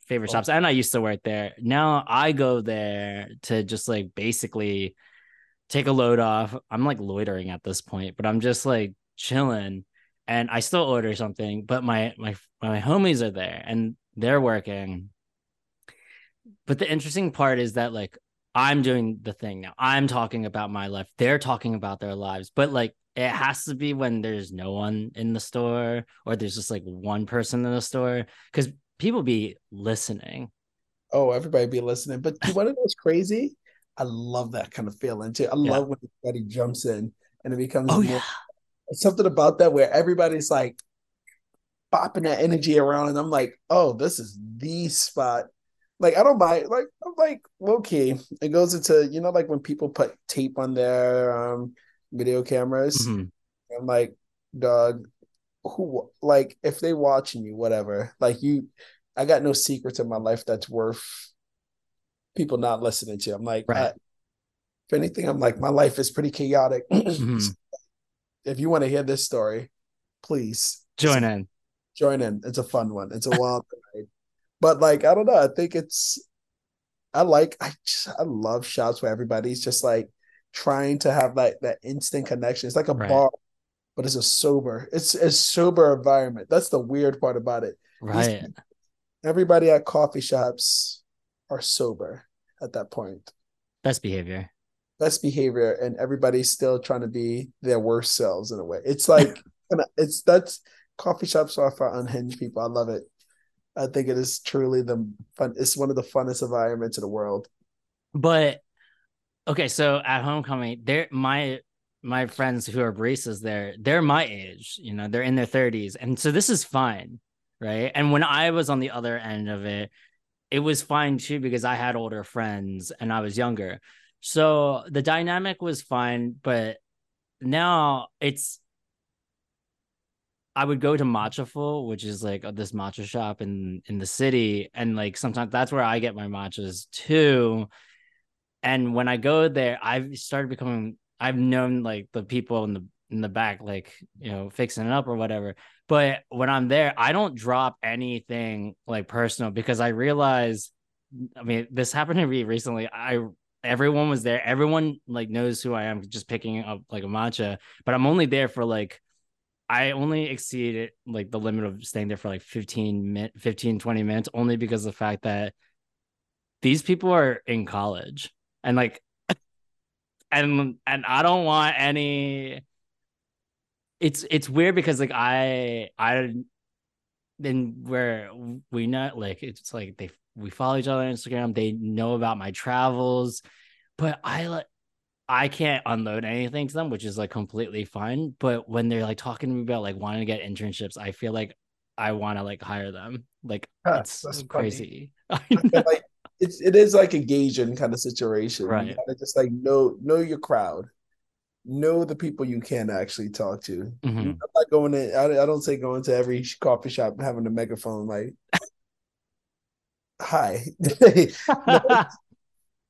favorite oh. shops, and I used to work there. Now I go there to just like basically take a load off. I'm like loitering at this point, but I'm just like chilling and I still order something, but my my my homies are there and they're working. But the interesting part is that like I'm doing the thing now. I'm talking about my life. They're talking about their lives. But like it has to be when there's no one in the store or there's just like one person in the store because people be listening. Oh, everybody be listening. But you want to know what's crazy? I love that kind of feeling too. I yeah. love when everybody jumps in and it becomes oh, more, yeah. something about that where everybody's like bopping that energy around, and I'm like, oh, this is the spot. Like I don't mind. Like I'm like okay. It goes into you know like when people put tape on their um video cameras. Mm-hmm. I'm like, dog, who like if they watching you, whatever. Like you, I got no secrets in my life that's worth people not listening to. I'm like, right. I, if anything, I'm like, my life is pretty chaotic. Mm-hmm. if you want to hear this story, please join in. Join in. It's a fun one. It's a wild ride. But like, I don't know. I think it's I like I just I love shots where everybody's just like trying to have like that instant connection. It's like a right. bar, but it's a sober. It's a sober environment. That's the weird part about it. Right. These, everybody at coffee shops are sober at that point. Best behavior. Best behavior, and everybody's still trying to be their worst selves in a way. It's like it's that's coffee shops are for unhinged people. I love it. I think it is truly the fun. It's one of the funnest environments in the world. But okay, so at homecoming, there my my friends who are baristas there, they're my age, you know, they're in their 30s. And so this is fine, right? And when I was on the other end of it, it was fine too because I had older friends and I was younger. So the dynamic was fine, but now it's I would go to Matchaful, which is like uh, this matcha shop in in the city, and like sometimes that's where I get my matchas too and when I go there, I've started becoming I've known like the people in the in the back, like you know, fixing it up or whatever. But when I'm there, I don't drop anything like personal because I realize I mean, this happened to me recently. I everyone was there, everyone like knows who I am, just picking up like a matcha, but I'm only there for like I only exceeded like the limit of staying there for like 15 minutes, 15, 20 minutes, only because of the fact that these people are in college and like and and I don't want any it's it's weird because like I I then where we not like it's like they we follow each other on Instagram, they know about my travels, but I like I can't unload anything to them, which is like completely fine. But when they're like talking to me about like wanting to get internships, I feel like I want to like hire them. Like it's that's crazy. Like it's it is like a gauge gauging kind of situation. Right. You gotta just like know know your crowd, know the people you can actually talk to. Mm-hmm. I'm not going to. I, I don't say going to every coffee shop and having a megaphone like, "Hi."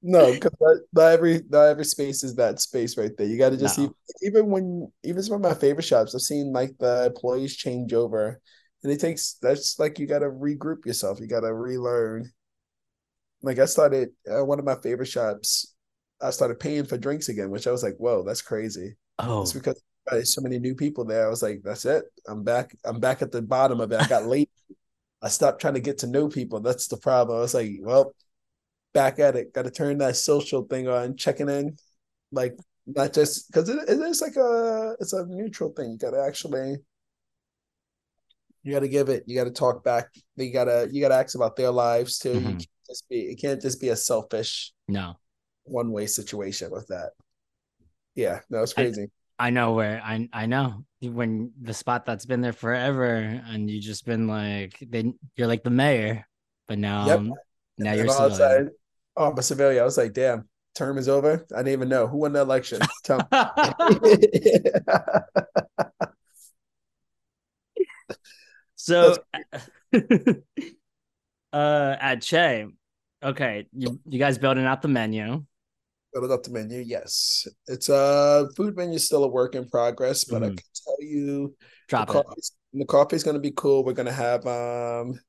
no, because not, not, every not every space is that space right there. You got to just no. even when even some of my favorite shops, I've seen like the employees change over, and it takes that's like you got to regroup yourself. You got to relearn like I started uh, one of my favorite shops. I started paying for drinks again, which I was like, "Whoa, that's crazy!" Oh, it's because there's so many new people there. I was like, "That's it. I'm back. I'm back at the bottom of it. I got late. I stopped trying to get to know people. That's the problem." I was like, "Well, back at it. Got to turn that social thing on, checking in, like not just because it, it is like a it's a neutral thing. You got to actually." You got to give it. You got to talk back. You got to you got to ask about their lives too. Mm-hmm. You can't just be it can't just be a selfish no one way situation with that. Yeah, no, it's crazy. I, I know where I I know when the spot that's been there forever and you just been like then you're like the mayor, but now yep. um, now you're civilian. Oh, but civilian. I was like, damn, term is over. I didn't even know who won the election. so uh at Che, Okay, you you guys building out the menu. Building out the menu, yes. It's a uh, food menu still a work in progress, but mm. I can tell you Drop the coffee the coffee is gonna be cool. We're gonna have um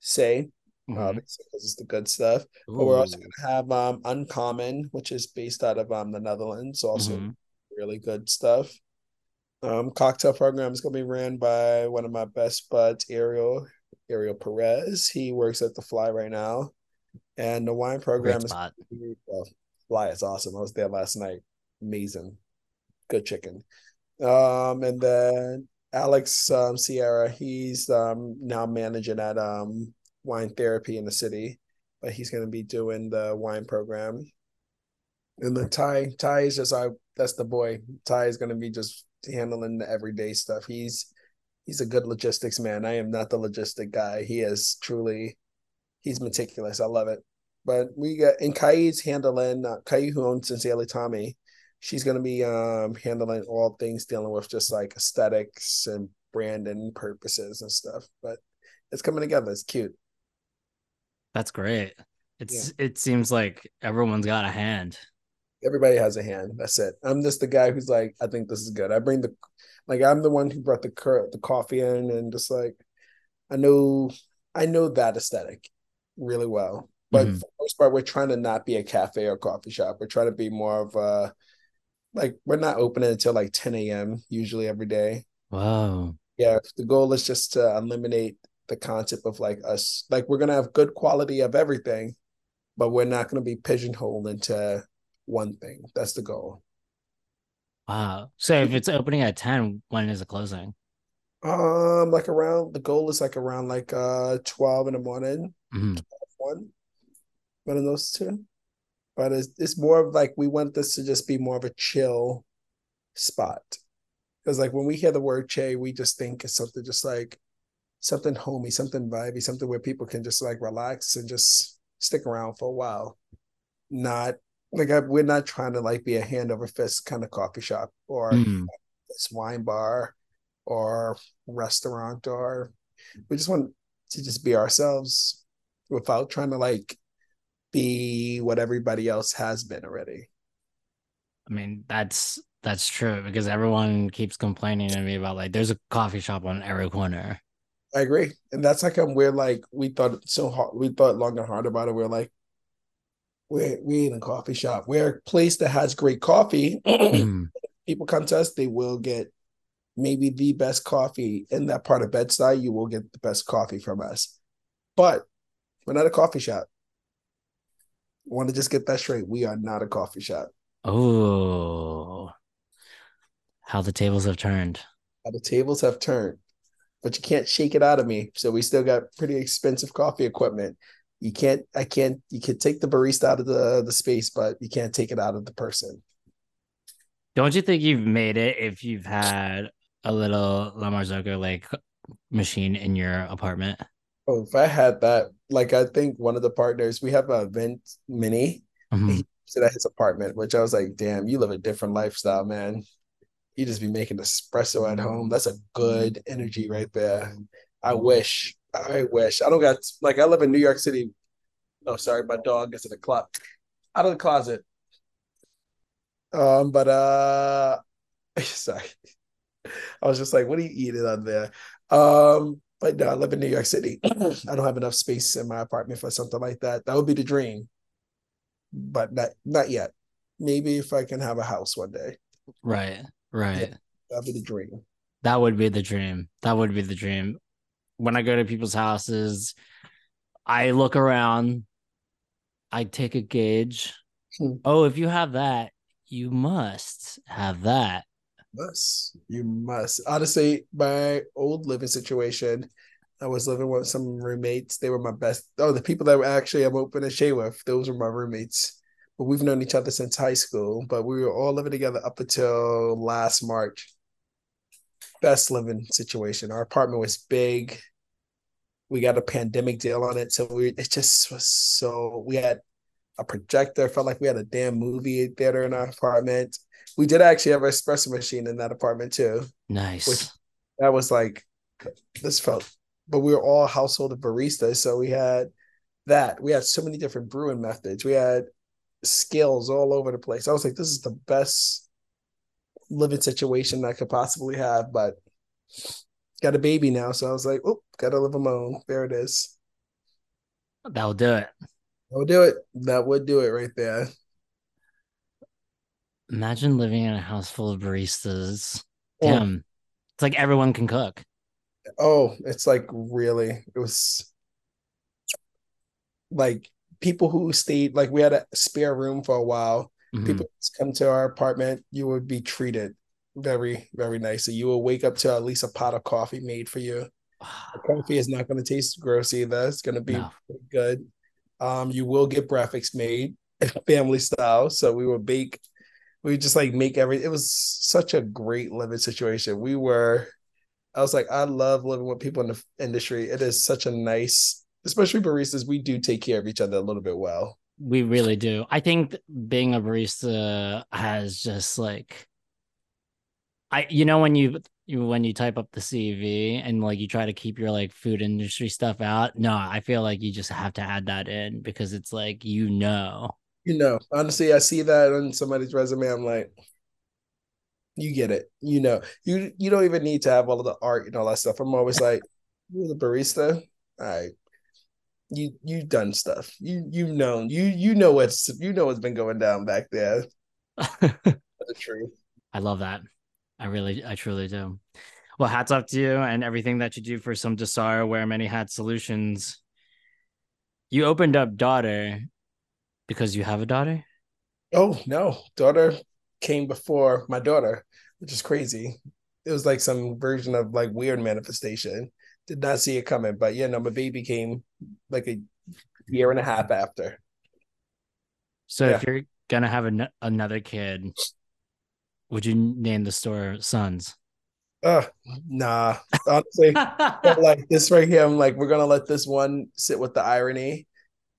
Sey mm-hmm. obviously because it's the good stuff. Ooh. But we're also gonna have um Uncommon, which is based out of um the Netherlands, also mm-hmm. really good stuff. Um, cocktail program is gonna be ran by one of my best buds, Ariel Ariel Perez. He works at the Fly right now, and the wine program is well, Fly is awesome. I was there last night. Amazing, good chicken. Um, and then Alex um, Sierra, he's um now managing at um wine therapy in the city, but he's going to be doing the wine program. And the Ty, Ty is just I. That's the boy. Ty is going to be just handling the everyday stuff. He's he's a good logistics man. I am not the logistic guy. He is truly he's meticulous. I love it. But we got and Kai's handling uh, Kai who owns Sincerely Tommy. She's gonna be um handling all things dealing with just like aesthetics and branding purposes and stuff. But it's coming together. It's cute. That's great. It's yeah. it seems like everyone's got a hand. Everybody has a hand. That's it. I'm just the guy who's like, I think this is good. I bring the like I'm the one who brought the cur- the coffee in and just like I know I know that aesthetic really well. But mm-hmm. for the most part, we're trying to not be a cafe or coffee shop. We're trying to be more of a like we're not opening until like 10 a.m. usually every day. Wow. Yeah. The goal is just to eliminate the concept of like us like we're gonna have good quality of everything, but we're not gonna be pigeonholed into one thing. That's the goal. Wow. So if it's opening at 10, when is it closing? Um, like around the goal is like around like uh 12 in the morning, mm-hmm. 12, 1, one of those two. But it's, it's more of like we want this to just be more of a chill spot. Because like when we hear the word che, we just think it's something just like something homey, something vibey, something where people can just like relax and just stick around for a while. Not like I, we're not trying to like be a hand over fist kind of coffee shop or mm. this wine bar or restaurant or we just want to just be ourselves without trying to like be what everybody else has been already. I mean, that's that's true because everyone keeps complaining to me about like there's a coffee shop on every corner. I agree, and that's like um, we're like we thought so hard. We thought long and hard about it. We're like, we're we in a coffee shop. We're a place that has great coffee. People come to us, they will get maybe the best coffee in that part of Bed-Stuy. You will get the best coffee from us, but we're not a coffee shop. Want to just get that straight. We are not a coffee shop. Oh, how the tables have turned. How the tables have turned but you can't shake it out of me. So we still got pretty expensive coffee equipment. You can't, I can't, you can take the barista out of the the space, but you can't take it out of the person. Don't you think you've made it if you've had a little La Marzocco like machine in your apartment? Oh, if I had that, like I think one of the partners, we have a vent mini. Mm-hmm. He at his apartment, which I was like, damn, you live a different lifestyle, man you just be making espresso at home. That's a good energy right there. I wish. I wish. I don't got like I live in New York City. Oh, sorry, my dog is in the closet. Out of the closet. Um, but uh sorry. I was just like, what are you eating on there? Um, but no, I live in New York City. I don't have enough space in my apartment for something like that. That would be the dream. But not not yet. Maybe if I can have a house one day. Right. Right. that'd be the dream. That would be the dream. That would be the dream. When I go to people's houses, I look around, I take a gauge. Hmm. Oh, if you have that, you must have that. Must. You must. Honestly, my old living situation, I was living with some roommates. They were my best. Oh, the people that were actually I'm open and share with, those were my roommates but we've known each other since high school. But we were all living together up until last March. Best living situation. Our apartment was big. We got a pandemic deal on it, so we it just was so. We had a projector. Felt like we had a damn movie theater in our apartment. We did actually have an espresso machine in that apartment too. Nice. Which that was like this felt, but we were all household baristas, so we had that. We had so many different brewing methods. We had skills all over the place. I was like, this is the best living situation I could possibly have, but got a baby now. So I was like, oh, gotta live alone. There it is. That'll do it. That would do it. That would do it right there. Imagine living in a house full of baristas. Oh. Damn. It's like everyone can cook. Oh, it's like really, it was like people who stayed, like we had a spare room for a while. Mhm. People just come to our apartment, you would be treated very, very nicely. You will wake up to at least a pot of coffee made for you. The coffee is not going to taste gross either. It's going to be No. good. Um, you will get graphics made family style. So we would bake, we just like make every. It was such a great living situation. We were, I was like, I love living with people in the industry. It is such a nice, especially baristas. We do take care of each other a little bit well. We really do. I think being a barista has just like I you know when you you when you type up the CV and like you try to keep your like food industry stuff out. No, I feel like you just have to add that in because it's like you know. You know, honestly, I see that on somebody's resume. I'm like, you get it. You know, you you don't even need to have all of the art and all that stuff. I'm always like, you're the barista. All right. You you've done stuff. You you know you you know what's you know what's been going down back there. The truth. I love that. I really, I truly do. Well, hats off to you and everything that you do for some Desire Wear Many Hat Solutions. You opened up daughter because you have a daughter. Oh no, daughter came before my daughter, which is crazy. It was like some version of like weird manifestation. Did not see it coming, but yeah, no, my baby came like a year and a half after. So Yeah. if you're gonna have an- another kid, would you name the store Sons? Uh, nah, honestly, like this right here, I'm like, we're gonna let this one sit with the irony,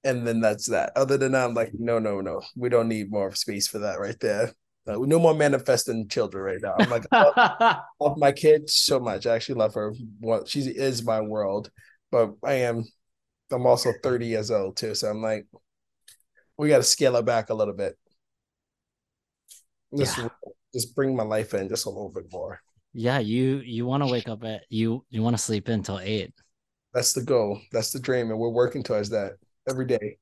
and then that's that. Other than that, I'm like, no, no, no, we don't need more space for that right there. Uh, no more manifesting children right now. I'm like, I love, my kid so much. I actually love her. Well, she is my world, but I am. I'm also 30 years old too, so I'm like, we got to scale it back a little bit. Just, Yeah. Just bring my life in just a little bit more. yeah, you you want to wake up at you you want to sleep until eight. That's the goal. That's the dream, and we're working towards that every day.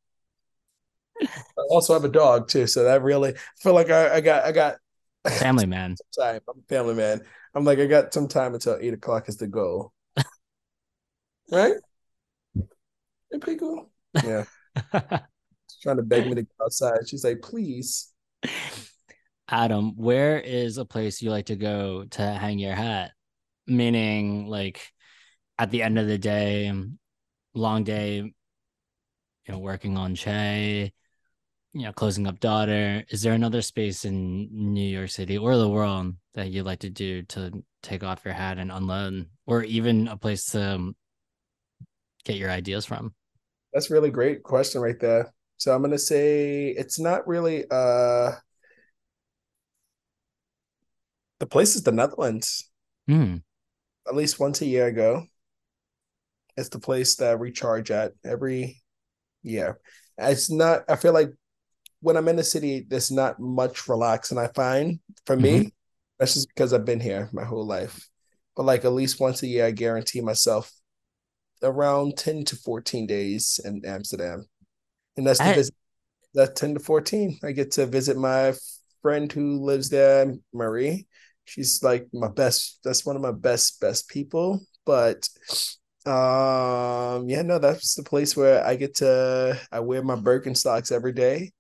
I also have a dog too, so that really I feel like I, I got I got Family man. time. I'm a family man. I'm like I got some time until eight o'clock is the goal. right? Hey, cool. Yeah, she's trying to beg me to go outside. She's like, please. Adam, where is a place you like to go to hang your hat? Meaning, like, at the end of the day, long day, you know, working on Che, you know, closing up daughter. Is there another space in New York City or the world that you'd like to do to take off your hat and unload, or even a place to um, get your ideas from? That's really great question right there. So I'm gonna say it's not really uh the place is the Netherlands. Hmm. At least once a year ago. It's the place that I recharge at every year. It's not I feel like when I'm in the city, there's not much relaxing I find for me. That's just because I've been here my whole life. But like at least once a year, I guarantee myself around 10 to 14 days in Amsterdam. And that's the I- visit that 10 to 14. I get to visit my friend who lives there, Marie. She's like my best, that's one of my best, best people. But um, yeah, no, that's the place where I get to I wear my Birkenstocks every day.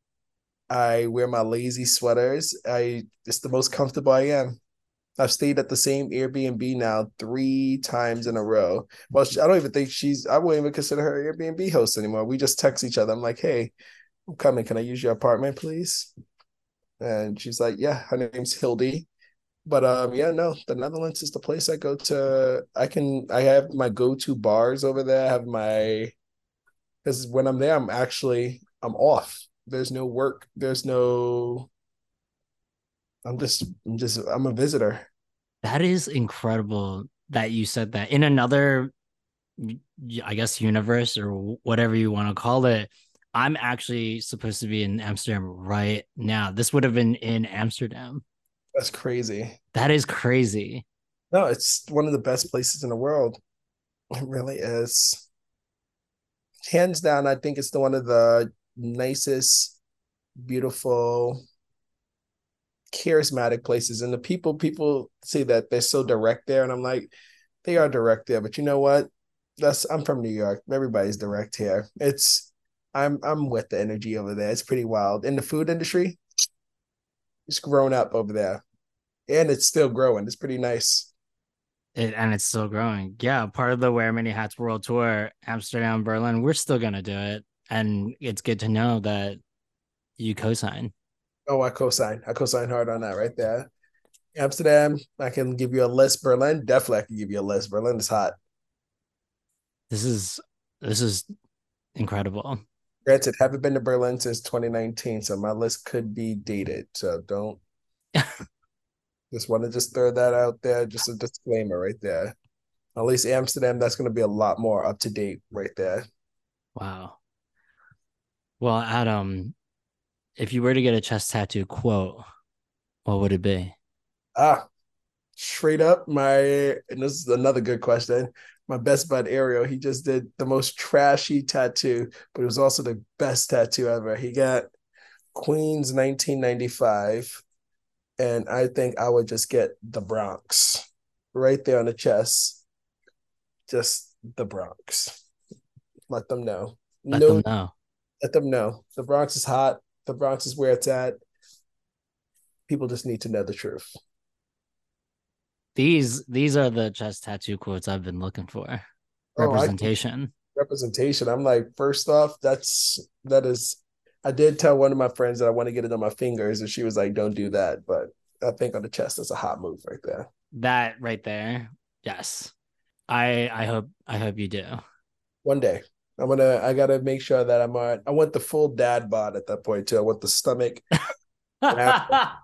I wear my lazy sweaters. I it's the most comfortable I am. I've stayed at the same Airbnb now three times in a row. Well, I don't even think she's. I wouldn't even consider her Airbnb host anymore. We just text each other. I'm like, "Hey, I'm coming. Can I use your apartment, please?" And she's like, "Yeah." Her name's Hildy. But um, yeah, no, the Netherlands is the place I go to. I can. I have my go-to bars over there. I have my. Because when I'm there, I'm actually I'm off. There's no work. There's no. I'm just. I'm just. I'm a visitor. That is incredible that you said that in another, i guess, universe or whatever you want to call it. I'm actually supposed to be in Amsterdam right now. This would have been in Amsterdam. That's crazy. That is crazy. No, it's one of the best places in the world. It really is. hands down, I think it's the one of the nicest, beautiful, charismatic places. And the people, people say that they're so direct there, and I'm like, they are direct there. But you know what? That's I'm from New York. Everybody's direct here. It's I'm I'm with the energy over there. It's pretty wild. In the food industry, it's grown up over there. And it's still growing. It's pretty nice. It, and it's still growing. Yeah, part of the Wear Many Hats World Tour, Amsterdam, Berlin, we're still gonna do it. And it's good to know that you co-sign. Oh, I co-sign. I co-sign hard on that right there. Amsterdam, I can give you a list. Berlin, definitely I can give you a list. Berlin is hot. This is this is incredible. Granted, haven't been to Berlin since 2019, so my list could be dated. So don't just want to just throw that out there. Just a disclaimer right there. At least Amsterdam, that's going to be a lot more up to date right there. Wow. Well, Adam, if you were to get a chest tattoo quote, what would it be? Ah, straight up, my and this is another good question. My best bud Ariel, he just did the most trashy tattoo, but it was also the best tattoo ever. He got Queens 1995, and I think I would just get the Bronx right there on the chest. Just the Bronx. Let them know. Let no, them know. Let them know. The Bronx is hot. The Bronx is where it's at. People just need to know the truth. These these are the chest tattoo quotes I've been looking for. Oh, representation. Oh, representation. I'm like, first off, that's that is I did tell one of my friends that I want to get it on my fingers, and she was like, Don't do that. But I think on the chest that's a hot move right there. That right there. Yes. I I hope I hope you do. One day. I'm gonna I gotta make sure that I'm on I want the full dad bod at that point too. I want the stomach. I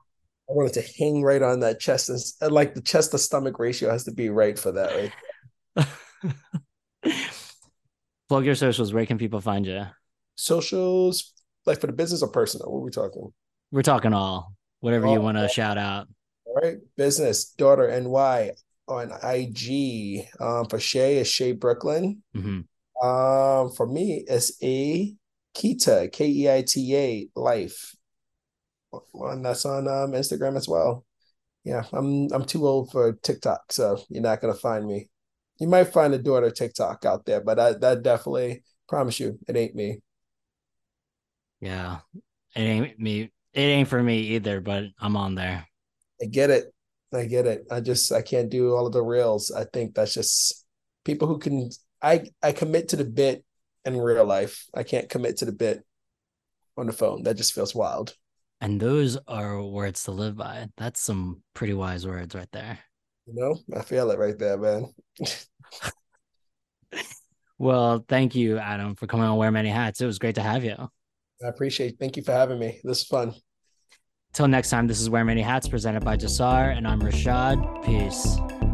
want it to hang right on that chest and like the chest to stomach ratio has to be right for that, right? Plug your socials. Where can people find you? Socials, like for the business or personal? What are we talking? We're talking all. Whatever all, you want to shout out. All right. Business, daughter NY on IG. Um, for Che is Che Brooklyn. Mm-hmm. Um, for me, it's a Keita, K E I T A life and that's on um, Instagram as well. Yeah, I'm I'm too old for TikTok, so you're not gonna find me. You might find a daughter TikTok out there, but I that definitely promise you it ain't me. Yeah, it ain't me. It ain't for me either, but I'm on there. I get it. I get it. I just I can't do all of the reels. I think that's just people who can. I I commit to the bit in real life. I can't commit to the bit on the phone. That just feels wild. And those are words to live by. That's some pretty wise words right there. You know, I feel it right there, man. well, thank you, Adam, for coming on Wear Many Hats. It was great to have you. I appreciate it. Thank you for having me. This is fun. Till next time, this is Wear Many Hats presented by Jasar, and I'm Rashad. Peace.